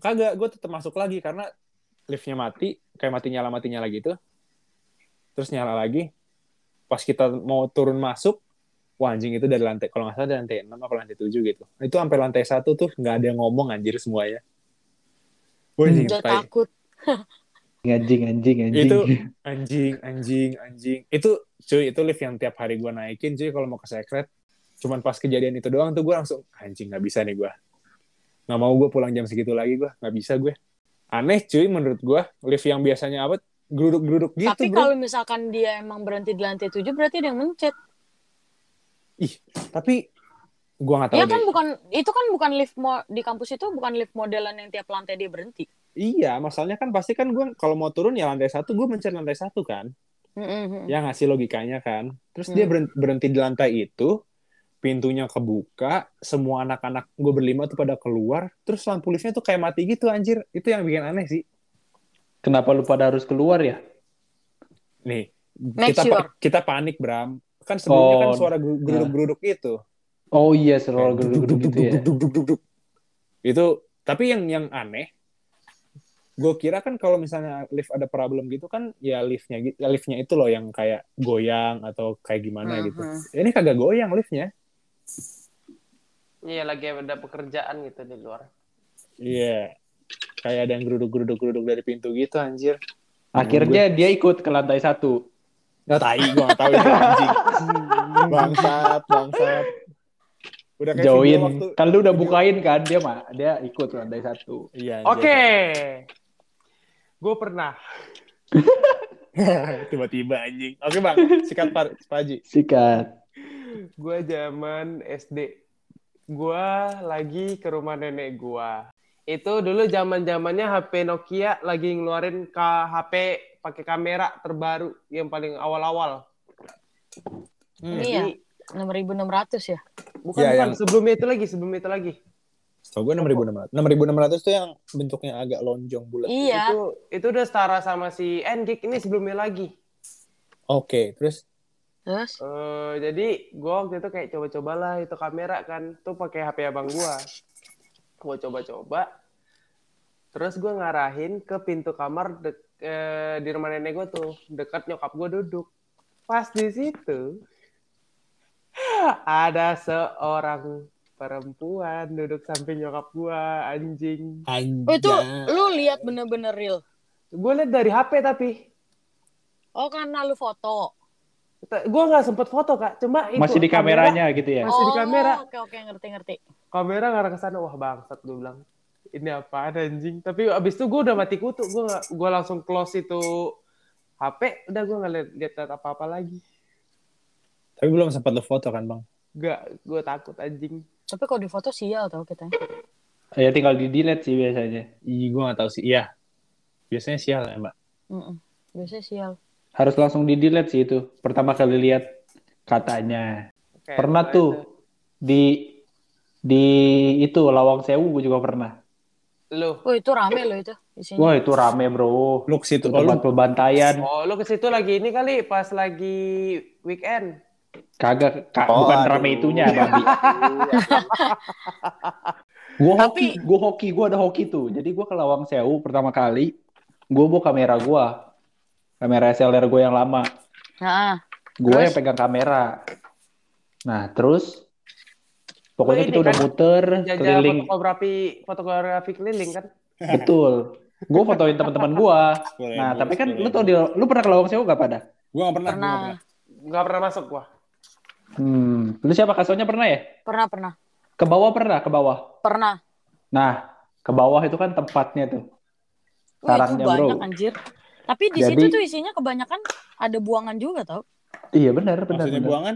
Kagak, gue tetap masuk lagi karena liftnya mati, kayak mati nyala mati nyala gitu. Terus nyala lagi. Pas kita mau turun masuk, wah anjing itu dari lantai, kalau nggak salah dari lantai 6 apa lantai 7 gitu. Itu sampai lantai satu tuh nggak ada yang ngomong anjir semuanya. Udah tai. takut. Anjing, anjing, anjing. Itu anjing, anjing, anjing. Itu cuy, itu lift yang tiap hari gue naikin cuy kalau mau ke secret. Cuman pas kejadian itu doang tuh gue langsung anjing nggak bisa nih gue. Nggak mau gue pulang jam segitu lagi gue, nggak bisa gue. Aneh cuy menurut gue lift yang biasanya apa geruduk-geruduk gitu Tapi kalau misalkan dia emang berhenti di lantai 7 berarti ada yang mencet. Ih, tapi gue nggak tahu Iya deh. kan bukan itu kan bukan lift mo- di kampus itu bukan lift modelan yang tiap lantai dia berhenti. Iya, masalahnya kan pasti kan gue kalau mau turun ya lantai satu gue mencet lantai satu kan. Mm-mm. Ya ngasih logikanya kan. Terus dia Hmm. berhenti, berhenti di lantai itu, pintunya kebuka, semua anak-anak gue berlima tuh pada keluar, terus lampu liftnya tuh kayak mati gitu anjir. Itu yang bikin aneh sih. Kenapa lu pada harus keluar ya? Nih, Make kita sure. pa- kita panik Bram. Kan sebelumnya kan Oh, suara geru- geruduk-geruduk itu. Oh iya, Kayak geruduk gitu ya. duk, duk, duk, duk, duk. Itu tapi yang yang aneh gue kira kan kalau misalnya lift ada problem gitu kan ya liftnya gitu ya liftnya itu loh yang kayak goyang atau kayak gimana gitu Mhm. ini kagak goyang liftnya Iya lagi ada pekerjaan gitu di luar. Iya. Kayak ada yang geruduk-geruduk-geruduk dari pintu gitu anjir. Akhirnya dia ikut ke lantai satu. Nggak tai, gue nggak tahu itu anjing. bangsat, bangsat. Udah kayak Join. waktu Kan lu udah bukain kan dia mah dia ikut lantai satu. Iya. Oke. Gue pernah. Tiba-tiba anjing. Oke, Bang. Sikat Pak Haji. Sikat. Gue zaman SD. Gue lagi ke rumah nenek gue. Itu dulu zaman zamannya HP Nokia lagi ngeluarin ke HP pakai kamera terbaru yang paling awal-awal. Hmm. Iya. 6.600 ya? Bukan, Ya, bukan. yang- Sebelum itu lagi, sebelum itu lagi. Setahu gue 6.600. 6.600 tuh yang bentuknya agak lonjong bulat. Iya. Itu itu udah setara sama si Ngik ini sebelumnya lagi. Oke, terus Terus? Eh, jadi gua waktu itu kayak coba-cobalah itu kamera kan tuh pakai HP abang gua. Gua coba-coba. Terus gua ngarahin ke pintu kamar dek, eh, di rumah nenek gua tuh, dekat nyokap gua duduk. Pas di situ ada seorang perempuan duduk samping nyokap gua, anjing. anjing. Oh itu lu lihat bener-bener real? Gue liat dari HP tapi Oh karena lu foto? gue nggak sempet foto kak, cuma itu Masih di kamera- kameranya gitu ya. Masih di Oh, kamera. Oke oke ngerti-ngerti. kamera ngarah ke sana wah bangsat gue bilang ini apa anjing tapi abis itu gue udah mati kutu gue gue langsung close itu HP udah gue nggak liat apa apa lagi Tapi belum sempat lo foto kan, Bang? Gak, gue takut anjing Tapi kalau di foto sial tau kita. Ya tinggal di delete sih biasanya. Iya, gue gak tahu sih. Iya. Biasanya sial ya, Mbak. Mm-mm. Biasanya sial. Harus langsung di delete sih itu. Pertama kali lihat katanya. Kayak Pernah tuh itu. di di itu Lawang Sewu gue juga pernah. lu Oh itu rame loh itu isinya. Wah itu rame bro. Lu ke situ. Oh, lu tempat pembantaian. oh lu ke situ lagi ini kali pas lagi weekend Kagak, ka- Oh, bukan aduh. rame itunya, babi. gue hoki, Tapi- gue hoki, gue ada hoki tuh. Jadi gue ke Lawang Sewu pertama kali, gue bawa kamera gue, kamera SLR gue yang lama. Nah, Gue Terus? yang pegang kamera. Nah terus, pokoknya kita udah kan, muter jajah keliling, fotografi fotografi keliling kan betul. Gue fotoin teman-teman gue. Nah tapi kan lu tau di, lu pernah ke Lawang Sewu gak pada? Gue gak pernah. pernah, nggak pernah. nggak pernah masuk gua Hmm, lu siapa kasonya pernah ya? pernah, pernah, Ke bawah pernah, ke bawah. pernah. Nah, ke bawah itu kan tempatnya tuh. Wih, itu Sarangnya, bro. banyak anjir. Tapi di Jadi- situ tuh isinya kebanyakan ada buangan juga tau. Iya benar, benar, Maksudnya benar. buangan?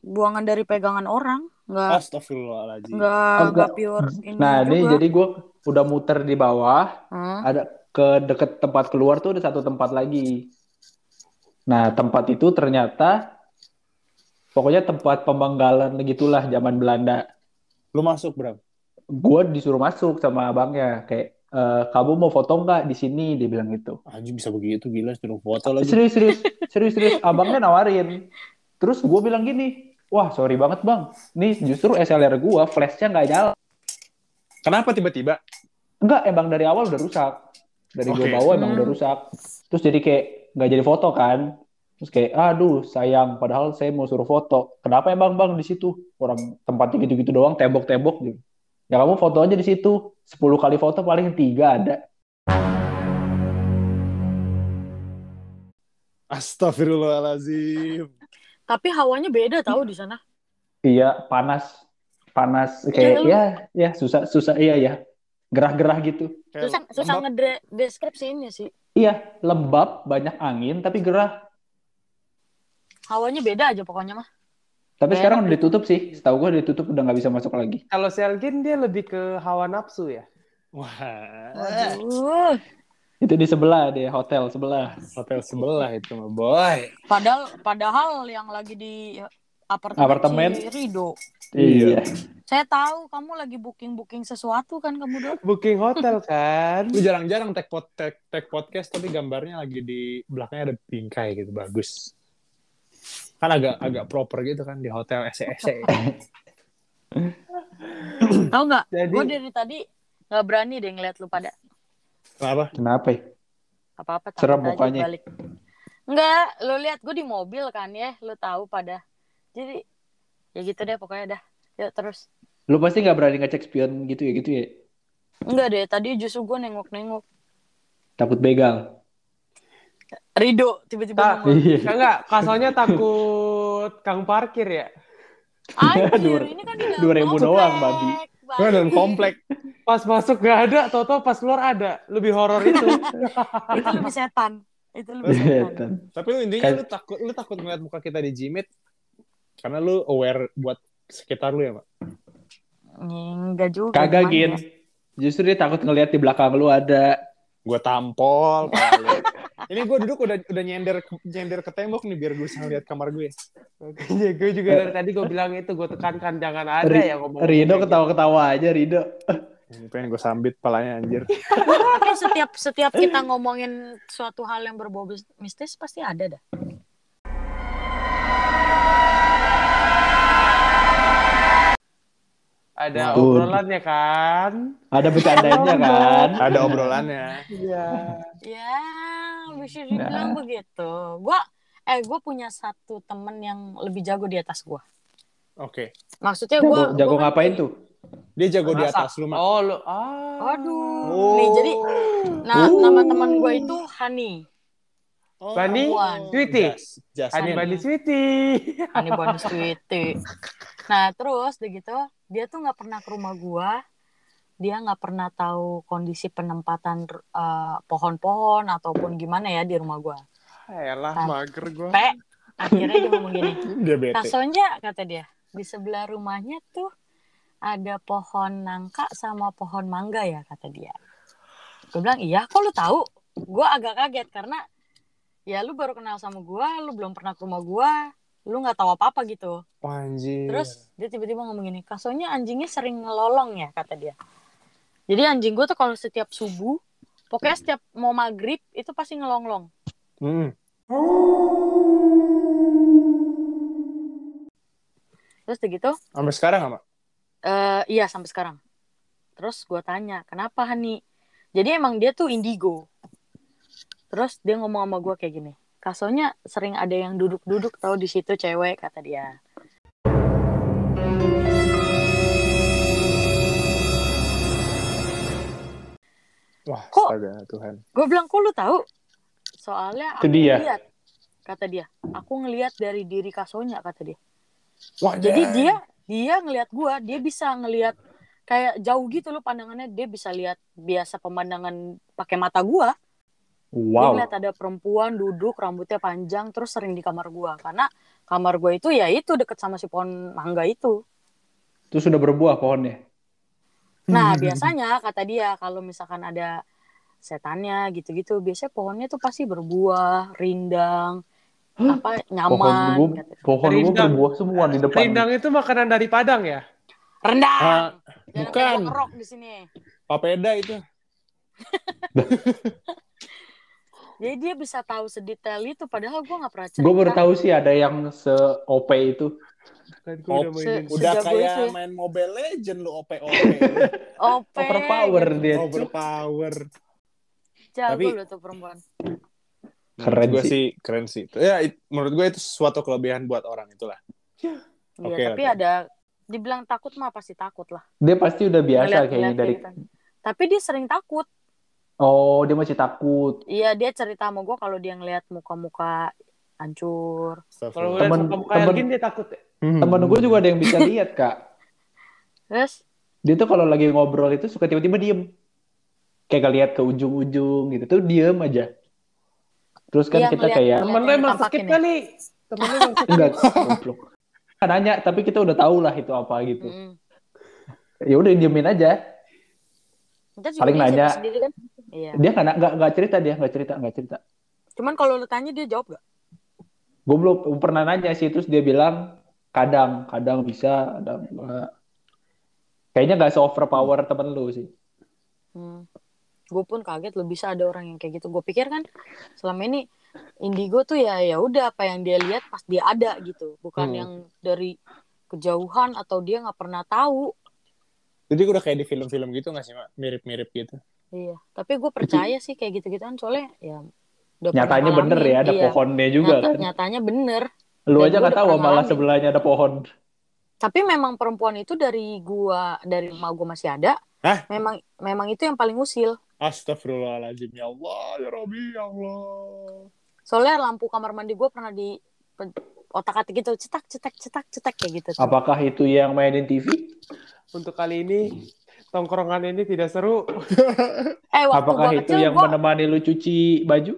Buangan dari pegangan orang, nggak Astagfirullahaladzim. nggak Oh, nggak nggak. pure ini Nah, ini jadi gue udah muter di bawah, Hmm. ada ke deket tempat keluar tuh ada satu tempat lagi. Nah, tempat itu ternyata pokoknya tempat pemenggalan gitulah zaman Belanda. Lu masuk, Bram? Gue disuruh masuk sama abangnya, kayak "Eh, kamu mau foto nggak di sini? Dia bilang gitu. Anjing bisa begitu, gila. Suruh foto lagi. Serius, serius, serius, serius. Abangnya nawarin. Terus gue bilang gini, wah sorry banget bang, nih justru SLR gue flashnya nggak nyala. Kenapa tiba-tiba? Enggak, emang dari awal udah rusak. Dari gue Oke. bawa emang Hmm. udah rusak. Terus jadi kayak nggak jadi foto kan. Terus kayak, aduh sayang, padahal saya mau suruh foto. Kenapa emang bang di situ? Orang tempatnya gitu-gitu doang, tembok-tembok gitu. Ya kamu foto aja di situ. 10 kali foto paling tiga ada. Astagfirullahaladzim. Tapi hawanya beda tau di sana. Iya, panas. Panas. Kayak, Iya, ya, ya susah, susah. Iya, ya. Gerah-gerah gitu. Susah susah lembab. ngedeskripsiinnya sih. Iya, lembab, banyak angin, tapi gerah. Hawanya beda aja pokoknya mah. Tapi Enak sekarang udah ditutup sih. Setahu gue ditutup udah nggak bisa masuk lagi. kalau Selgin dia lebih ke hawa nafsu ya Wah. Waduh. Itu di sebelah deh, hotel sebelah. Hotel sebelah itu mah, boy. Padahal padahal yang lagi di apartemen, Apartemen? si Rido. Iya. Saya tahu kamu lagi booking-booking sesuatu kan kamu dong. booking hotel kan Lu jarang-jarang tag, pod, tag, tag podcast tapi gambarnya lagi di belakangnya ada bingkai gitu bagus. Kan agak agak proper gitu kan di hotel E ese-ese. Tahu nggak? Jadi- Gue dari tadi nggak berani deh ngeliat lu pada Kenapa? Kenapa ya? apa-apa Serem mukanya. balik. Enggak, lu lihat gue di mobil kan ya, lu tahu pada. Jadi ya gitu deh pokoknya dah. Yuk terus. Lu pasti nggak berani ngecek spion gitu ya gitu ya? Enggak deh, tadi justru gue nengok-nengok. Takut begal. Rido tiba-tiba ngomong. Iya. enggak kasonya takut kang parkir ya Anjir, ini kan di dalam 2000 komplek, doang, babi. Gue dalam komplek. Pas masuk gak ada, toto pas keluar ada. Lebih horor itu. Itu lebih setan. Itu lebih setan. Tapi lu intinya lu takut lu takut ngeliat muka kita di Jimit karena lu aware buat sekitar lu ya, Mak. Enggak juga. Kagak gin. ya? Justru dia takut ngelihat di belakang lu ada. Gue tampol kali. Ini gue duduk udah udah nyender nyender ke tembok nih biar gue bisa ngeliat kamar gue. Makanya gue juga dari tadi gue bilang itu, gue tekankan jangan ada Ri- ya ngomong. Rido ketawa-ketawa aja Rido. Ini pengen gue sambit palanya anjir. Tapi setiap setiap kita ngomongin suatu hal yang berbau mistis pasti ada dah. Ada Betul. obrolannya kan? Ada bercandanya kan? Ada obrolannya. Iya. Ya, bisa dibilang begitu. Gua eh gue punya satu temen yang lebih jago di atas gua. Oke. Maksudnya Jago, gua jago gua kan- ngapain tuh? Dia jago di Masak. atas lu, Mak. Oh, lu. Ah. Aduh. Nih, jadi nah Oh. nama teman gue itu Hani. Oh, Bani, oh. Hani Hani. Bani Sweetie. Hani Bani Sweetie. Nah, terus udah gitu, dia tuh nggak pernah ke rumah gua. Dia nggak pernah tahu kondisi penempatan eh, pohon-pohon ataupun gimana ya di rumah gua. Elah, Nah. mager gue. Pe, akhirnya dia ngomong gini. Dia bete. Kasonya kata dia, di sebelah rumahnya tuh ada pohon nangka sama pohon mangga ya kata dia. Gue bilang iya, kok lu tahu? Gue agak kaget karena ya lu baru kenal sama gue, lu belum pernah ke rumah gue, lu nggak tahu apa apa gitu. Wah, anjir. Terus dia tiba-tiba ngomong gini, kasonya anjingnya sering ngelolong ya kata dia. Jadi anjing gue tuh kalau setiap subuh, pokoknya setiap mau maghrib itu pasti ngelonglong. Hmm. Terus udah gitu, Sampai sekarang sama? Eh iya sampai sekarang. Terus gue tanya, kenapa Hani? Jadi emang dia tuh indigo. Terus dia ngomong sama gue kayak gini, kasonya sering ada yang duduk-duduk tahu di situ cewek kata dia. Wah, Kok- astaga Tuhan. Gue bilang, kok lu tahu? Soalnya aku dia. ngeliat, kata dia. Aku ngeliat dari diri kasonya kata dia. Wah, Jadi ya. dia dia ngelihat gue, dia bisa ngelihat kayak jauh gitu loh pandangannya. Dia bisa lihat biasa pemandangan pakai mata gue. Dia Wow. ngeliat ada perempuan duduk rambutnya panjang terus sering di kamar gua karena kamar gua itu ya itu deket sama si pohon mangga itu. Itu sudah berbuah pohonnya. Nah biasanya kata dia kalau misalkan ada setannya gitu-gitu biasanya pohonnya tuh pasti berbuah, rindang, apa Pohon nyaman. gua, kata dia. pohon gua Rindang. berbuah semua di depan. Rindang itu makanan dari Padang ya? Rendang. Jangan bukan. ngerok di sini. Papeda itu. Jadi dia bisa tahu sedetail itu padahal gua nggak pernah cerita. Gue baru tahu sih ada yang se OP itu. Kan gua Oh, udah se- Udah kayak itu ya. main Mobile Legend lu OP-OP. OP. Overpower gitu. dia. Overpower. Jago Tapi- lu tuh perempuan. Keren gue sih. sih keren sih. Ya, it- menurut gue itu suatu kelebihan buat orang itulah. Iya, Oke, tapi oke. ada dibilang takut mah pasti takut lah. Dia pasti udah biasa kayaknya dari. gitu. Tapi dia sering takut. Oh, dia masih takut. Iya, dia cerita sama gue kalau dia ngeliat muka-muka hancur. Kalau Temen- muka-muka temen- Elgin dia takut ya? Hmm. Temen gue juga ada yang bisa lihat kak. Terus, Dia tuh kalau lagi ngobrol itu suka tiba-tiba diem. Kayak ngeliat ke ujung-ujung gitu. Tuh diem aja. Terus kan Iya, kita ngeliat- kayak Temen lu emang skip ya? kali. Temen lu emang skip. enggak goblok. Nggak nanya, tapi kita udah tahu lah itu apa gitu. mm, Ya udah diemin aja. kita juga Paling nanya. sendiri kan. Iya. Dia nggak nggak nggak cerita dia nggak cerita nggak cerita. Cuman kalau lu tanya dia jawab gak? Gue belum pernah nanya sih terus dia bilang kadang kadang bisa kadang enggak. Kayaknya nggak se overpower temen lu sih. Hmm. Gue pun kaget lo bisa ada orang yang kayak gitu. Gue pikir kan selama ini indigo tuh ya ya udah apa yang dia lihat pas dia ada gitu, bukan Hmm. yang dari kejauhan atau dia nggak pernah tahu. Jadi udah kayak di film-film gitu gak sih, Mak? Mirip-mirip gitu. Iya. Tapi gue percaya sih kayak gitu-gituan soalnya ya. udah Nyatanya bener ya ada Iya. pohonnya juga Nyata- kan. Nyatanya bener. Lu Dan aja udah tahu malah sebelahnya ada pohon. Tapi memang perempuan itu dari gua dari rumah gua masih ada. Hah? Memang memang itu yang paling usil. Astagfirullahaladzim. Ya Allah, ya Rabbi, ya Allah. Soalnya lampu kamar mandi gua pernah di pe- otak atik gitu cetak cetak cetak cetak kayak gitu. Apakah itu yang mainin TV? Untuk kali ini tongkrongan ini tidak seru. eh waktu Apakah gua itu kecil yang gua menemani lu cuci baju?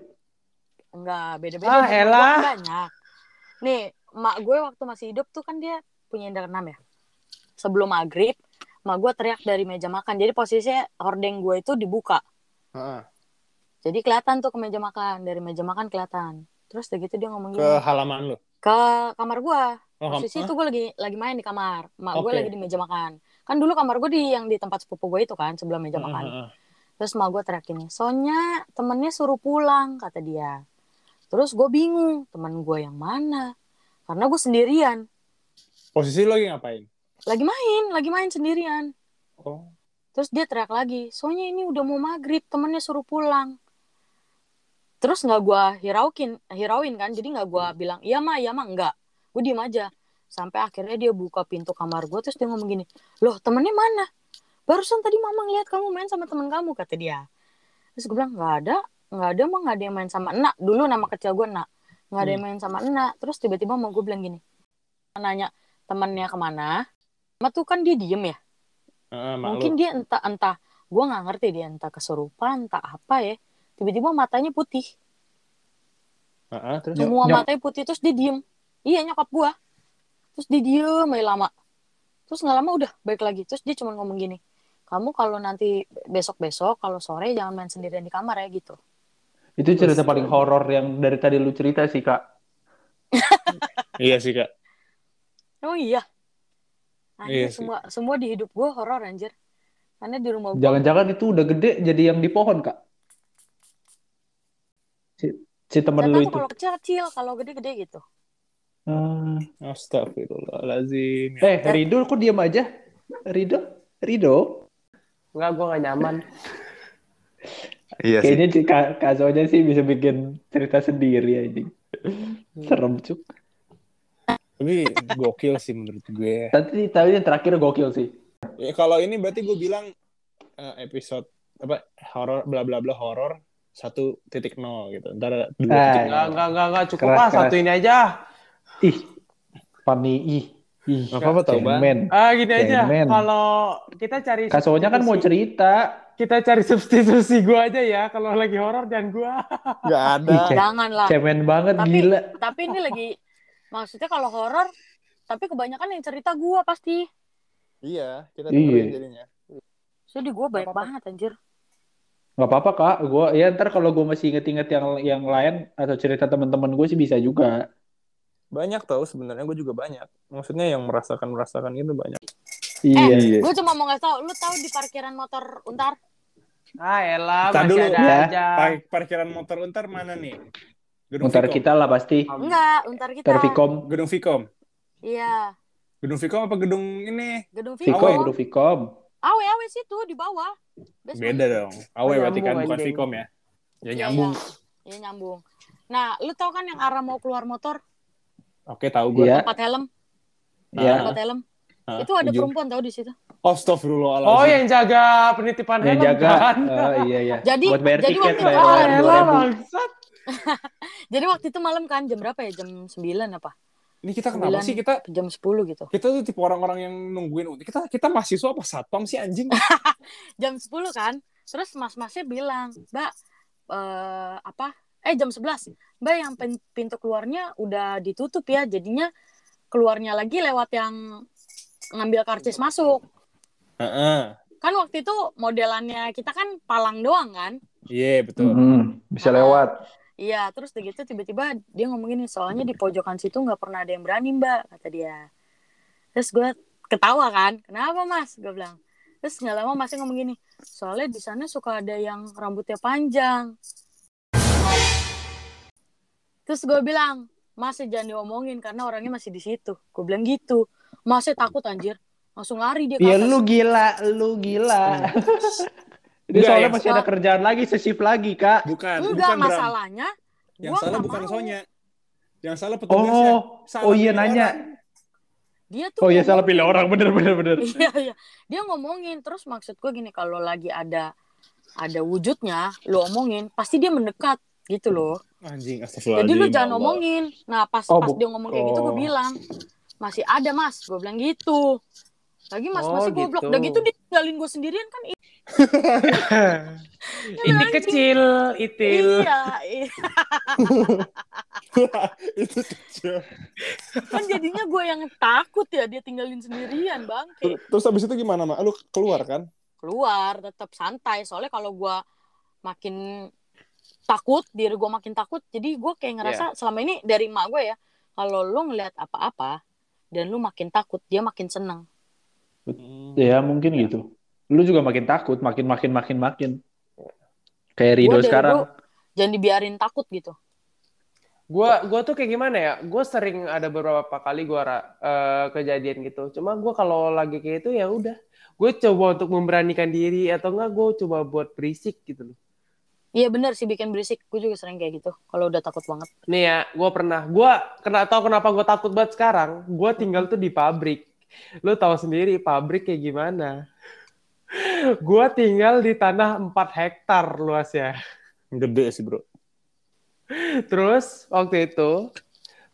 enggak beda-beda Ah, elah. banyak nih mak gue waktu masih hidup tuh kan dia punya indra keenam ya sebelum maghrib mak gue teriak dari meja makan jadi posisinya hordeng gue itu dibuka Heeh. jadi kelihatan tuh ke meja makan dari meja makan kelihatan terus udah gitu dia ngomong Ke gini halaman lu. ke kamar gue Oh, posisi kam- itu gue lagi lagi main di kamar mak gue Oke. lagi di meja makan kan dulu kamar gue di yang di tempat sepupu gue itu kan sebelah meja Heeh, makan. heeh. terus mak gue teriak gini Sonya temennya suruh pulang kata dia. Terus gue bingung teman gue yang mana? Karena gue sendirian. Posisi lu lagi ngapain? lagi main lagi main sendirian. Oh. terus dia teriak lagi Sonya ini udah mau maghrib temennya suruh pulang. Terus nggak gue hirauin hirauin kan jadi nggak gue bilang iya mah iya mah enggak gue diem aja sampai akhirnya dia buka pintu kamar gue terus dia ngomong gini loh temennya mana? Barusan tadi mama ngeliat kamu main sama temen kamu kata dia. Terus gue bilang nggak ada nggak ada mah nggak ada yang main sama enak. Dulu nama kecil gue enak. Nggak ada yang main sama enak. Terus tiba-tiba mau gue bilang gini nanya temennya ke mana? Mama tuh kan dia diem ya? Heeh, mak mungkin lu. dia entah entah gue nggak ngerti dia entah kesurupan entah apa ya. Tiba-tiba matanya putih. Heeh, terus? Nyok- semua nyok- matanya putih terus dia diem. Iya nyokap gue terus dia diem aja lama terus nggak lama udah balik lagi terus dia cuma ngomong gini kamu kalau nanti besok besok kalau sore jangan main sendirian di kamar ya gitu Itu cerita paling horor yang dari tadi lu cerita sih, Kak. Iya sih, Kak. oh iya Anjir, Iya sih. semua semua di hidup gue horor anjir karena di rumah gue Jangan-jangan itu udah gede jadi yang di pohon, Kak. Si, si temen Gak lu itu. kalau kecil kecil kalau gede-gede gitu Hmm. Astagfirullahalazim. Ya. Eh, Rido kok diam aja? Rido? Rido? Enggak, gue gak nyaman. Iya Kayaknya si Kak, Kak Sonya sih bisa bikin cerita sendiri aja. Serem, Cuk. Tapi gokil sih menurut gue. Tapi, tapi yang terakhir gokil sih. Ya, kalau ini berarti gue bilang eh, episode apa horor bla bla bla horor satu titik nol gitu. Ntar dua Ah, titik Enggak, nol. enggak, enggak, enggak. Cukup Keras, lah, keras. satu ini aja. Ih, Pani, ih. Ih, Nggak apa-apa tau, Bang. cemen. Ah, gini aja. Kalau kita cari Kak Sonya kan mau cerita. kita cari substitusi gua aja ya. Kalau lagi horor dan gua. Nggak ada. Ih, jangan lah Cemen banget, Tapi- gila. tapi ini lagi maksudnya kalau horor tapi kebanyakan yang cerita gue pasti Iya, kita Iya. jadinya. jadi gue banyak Apa-apa. banget anjir Nggak apa-apa, Kak. Gua, ya ntar kalau gue masih inget-inget yang yang lain atau cerita teman-teman gue sih bisa juga. Banyak tau sebenarnya gue juga banyak. Maksudnya yang merasakan merasakan gitu banyak. Iya. gue cuma mau ngasih tau lu tahu di parkiran motor untar Ah, elah, masih dulu, ada ya. aja. Par- parkiran motor untar mana nih? Gedung Ntar Vicom. kita lah pasti. enggak untar kita Ntar Vicom. Gedung Vicom. iya Gedung Vicom apa gedung ini? gedung Vicom, Vicom udah Vicom. awe awe situ di bawah Basement. Beda dong. Awe Oh, berarti kan bukan. Vicom ya. Ya Iya, nyambung. iya. Iya, nyambung nah lu tau kan yang arah mau keluar motor Oke, tahu gue. Iya. tempat helm Iya. tempat helm Ah, itu ada ujung. perempuan tau di situ Astagfirullahaladzim. Oh, yang jaga penitipan Yang helm jaga. kan? Oh, iya, iya. Jadi- Buat bayar jadi tiket, waktu- bayar bayar elah, 2000. bangsat. jadi waktu itu malam kan jam berapa ya jam 9 apa Ini kita kenapa Sembilan. sih kita jam 10 gitu kita tuh tipe orang-orang yang nungguin kita kita mahasiswa apa satpam sih anjing? jam 10 kan terus mas-masnya bilang mbak eh, apa eh jam 11 mbak yang pin- pintu keluarnya udah ditutup ya jadinya keluarnya lagi lewat yang ngambil karcis masuk Heeh. kan waktu itu modelannya kita kan palang doang kan Iya, betul. Hmm, bisa Ah. lewat. iya terus udah gitu tiba-tiba dia ngomong gini soalnya di pojokan situ nggak pernah ada yang berani mbak kata dia terus gue ketawa kan kenapa mas gue bilang terus nggak lama masnya ngomong gini soalnya di sana suka ada yang rambutnya panjang terus gue bilang masih jangan diomongin karena orangnya masih di situ gue bilang gitu masih takut anjir langsung lari dia ke atas. lu gila, lu gila. Dia Enggak, soalnya masih ada kerjaan lagi, sesif lagi, Kak. Bukan, enggak bukan masalahnya Yang gua salah bukan mau. Sonya. Yang salah petugasnya. Oh, Salah oh iya nanya. orang. dia tuh Oh iya salah pilih orang, bener bener bener. iya iya dia ngomongin terus maksud gue gini kalau lagi ada ada wujudnya lo omongin pasti dia mendekat gitu loh Anjing, astagfirullahaladzim. Jadi lu ya jangan Allah. ngomongin. Nah pas Oh, pas dia ngomong kayak gitu gue oh. bilang masih ada mas. Gue bilang gitu. Lagi mas Oh, masih goblok. gitu. Udah gitu dia tinggalin gue sendirian kan. Ini kecil, itil. Iya. iya. itu kecil. kan jadinya gue yang takut ya dia tinggalin sendirian bang. Ter- Terus habis itu gimana, Mak? Lu keluar kan? Keluar tetap santai. Soalnya kalau gue makin takut diri gue makin takut. Jadi gue kayak ngerasa selama ini dari emak gue ya. Kalau lu ngeliat apa-apa dan lu makin takut dia makin seneng. Ya mungkin gitu. Lu juga makin takut, makin makin makin makin. Kayak Gua Rido sekarang. dulu Jangan dibiarin takut gitu. Gua gua tuh kayak gimana ya? Gue sering ada beberapa kali gua ra- eh, kejadian gitu. Cuma gua kalau lagi kayak itu ya udah. Gue coba untuk memberanikan diri atau enggak gue coba buat berisik gitu loh. Iya bener sih bikin berisik. Gue juga sering kayak gitu. Kalau udah takut banget. Nih ya, gue pernah. Gue kena tahu kenapa gue takut banget sekarang. Gue tinggal tuh di pabrik. Lu tahu sendiri pabrik kayak gimana. Gue tinggal di tanah 4 hektar luasnya. Gede sih, Bro. Terus waktu itu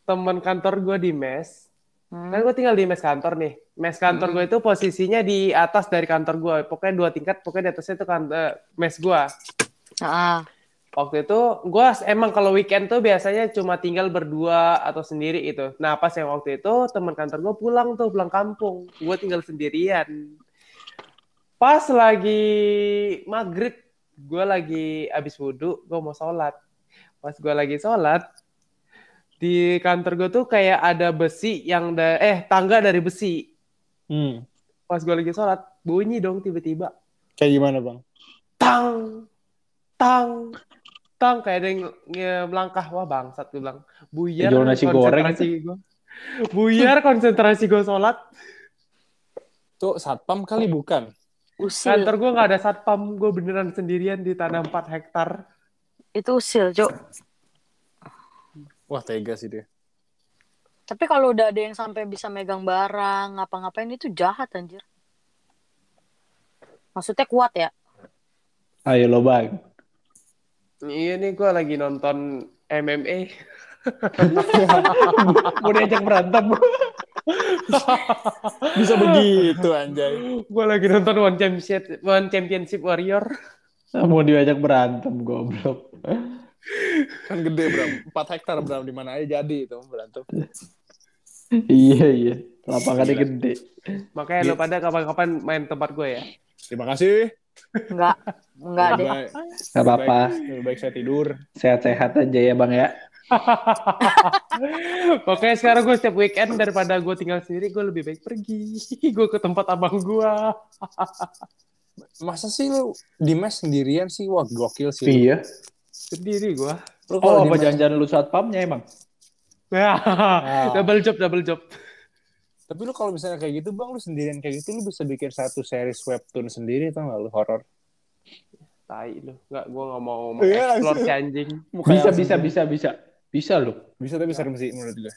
teman kantor gue di mes. Hmm. Kan gue tinggal di mes kantor nih. Mes kantor gue itu posisinya di atas dari kantor gue. Pokoknya dua tingkat. Pokoknya di atasnya itu kan eh, mes gue. Ah, Waktu itu gue emang kalau weekend tuh biasanya cuma tinggal berdua atau sendiri itu. Nah pas yang waktu itu teman kantor gue pulang tuh pulang kampung, gue tinggal sendirian. Pas lagi maghrib, gue lagi abis wudhu, gue mau sholat. Pas gue lagi sholat, di kantor gue tuh kayak ada besi yang da eh tangga dari besi. Hmm. Pas gue lagi sholat, bunyi dong tiba-tiba Kayak gimana, Bang? tang tang tang kayak ada yang nge- melangkah wah bangsat gue bilang buyar Jual nasi goreng konsentrasi gue buyar konsentrasi gue sholat Tuh satpam kali bukan? usil. kantor gue nggak ada satpam gue beneran sendirian di tanah 4 hektar Itu usil, Cok. Wah, tega sih dia. Tapi kalau udah ada yang sampai bisa megang barang, ngapa-ngapain itu jahat anjir. Maksudnya kuat ya? Ayo lo bang. Iya nih gue lagi nonton MMA Mau diajak berantem. Bisa begitu, anjay. gue lagi nonton One Championship One Championship Warrior Mau diajak berantem goblok. Kan gede, Bram. 4 hektar, Bram. Di mana aja jadi itu berantem. iya iya. Lapangannya gede. makanya lo pada kapan-kapan main tempat gue ya Terima kasih. Enggak. Enggak deh. baik, Gak apa-apa. lebih baik saya tidur. Sehat-sehat aja ya bang ya. Pokoknya sekarang gue setiap weekend daripada gue tinggal sendiri, gue lebih baik pergi. gue ke tempat abang gue. Masa sih lu di mes sendirian sih? Wah, gokil sih. Iya. Sendiri gue. Lu kalau Oh apa jangan-jangan lu satpamnya emang? double job, double job. Tapi lu kalau misalnya kayak gitu, Bang, lu sendirian kayak gitu, lu bisa bikin satu series webtoon sendiri, tau gak lu? Horor. Tai lu. Nggak, gue nggak mau Iya, explore langsung. si anjing. Bisa bisa bisa bisa. Bisa lu. Bisa tapi serem sih menurut gue.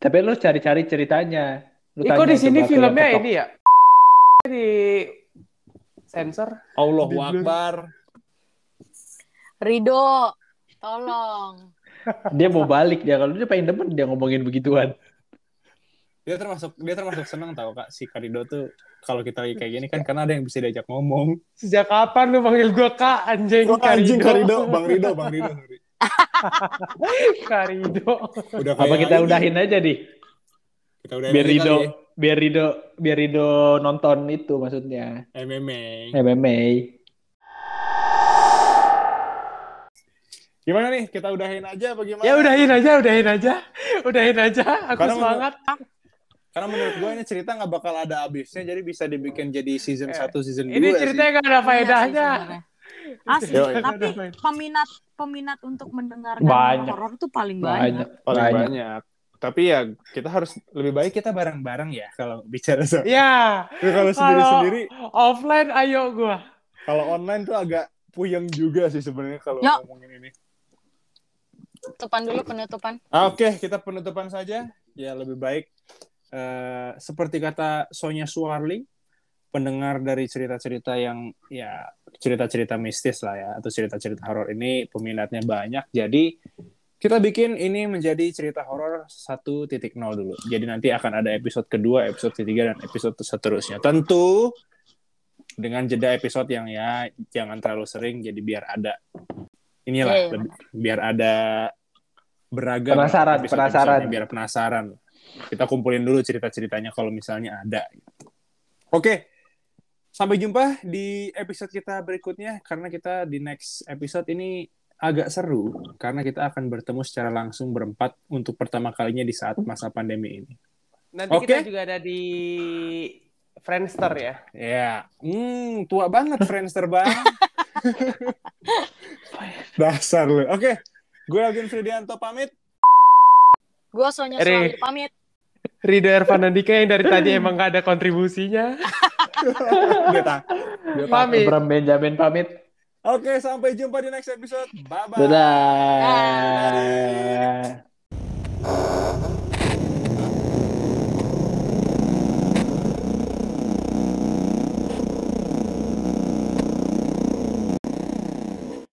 Tapi lu cari-cari ceritanya. Lu kok tanya di sini filmnya ini ya? Di sensor. Blur. Akbar. Rido, tolong. Dia mau balik dia kalau dia pengen demen dia ngomongin begituan. Dia termasuk dia termasuk seneng tau kak si Karido tuh kalau kita lagi kayak gini kan karena ada yang bisa diajak ngomong. Sejak kapan lu panggil gue kak anjing Gua anjing Karido, Karido? Bang Rido, Bang Rido. Karido. Udah Apa kita ini. udahin aja di? Kita udahin Biar Rido, kali biar Rido, biar Rido nonton itu maksudnya ya. MMA. MMA. Gimana nih? Kita udahin aja apa gimana? Ya udahin aja, udahin aja. Udahin aja. Aku Karena semangat. Karena menurut gue ini cerita nggak bakal ada habisnya, jadi bisa dibikin jadi season Eh, 1, season 2 Ini ceritanya gak ada faedahnya. Iya sih sebenarnya. Asli, tapi peminat peminat untuk mendengarkan Banyak. horor tuh paling banyak. Banyak, paling banyak. banyak. Tapi ya kita harus lebih baik kita bareng-bareng ya kalau bicara soal. Ya, Ya, kalau sendiri-sendiri, offline ayo gua. kalau online tuh agak puyeng juga sih sebenarnya kalau ngomongin ini. Penutupan dulu penutupan. Ah, Oke, kita penutupan saja. Ya lebih baik eh, seperti kata Sonya Suarli, pendengar dari cerita-cerita yang ya cerita-cerita mistis lah ya atau cerita-cerita horor ini peminatnya banyak. Jadi kita bikin ini menjadi cerita horor 1.0 dulu. Jadi nanti akan ada episode kedua, episode ketiga, dan episode seterusnya. Tentu dengan jeda episode yang ya jangan terlalu sering, jadi biar ada inilah, Iya, iya. biar ada beragam Penasaran, episode-episodenya, penasaran. biar penasaran. Kita kumpulin dulu cerita-ceritanya kalau misalnya ada. Oke, sampai jumpa di episode kita berikutnya karena kita di next episode ini agak seru karena kita akan bertemu secara langsung berempat untuk pertama kalinya di saat masa pandemi ini. Nanti Oke. kita juga ada di Friendster ya. Ya, hmm, tua banget Friendster bang. Dasar lu. Oke, gue Alvin Fridianto pamit. Gue Ri. Suami pamit. Rido Ervan Andika yang dari tadi emang gak ada kontribusinya. Pamit. Bram Benjamin pamit. Oke, sampai jumpa di next episode. Bye bye. Dadah.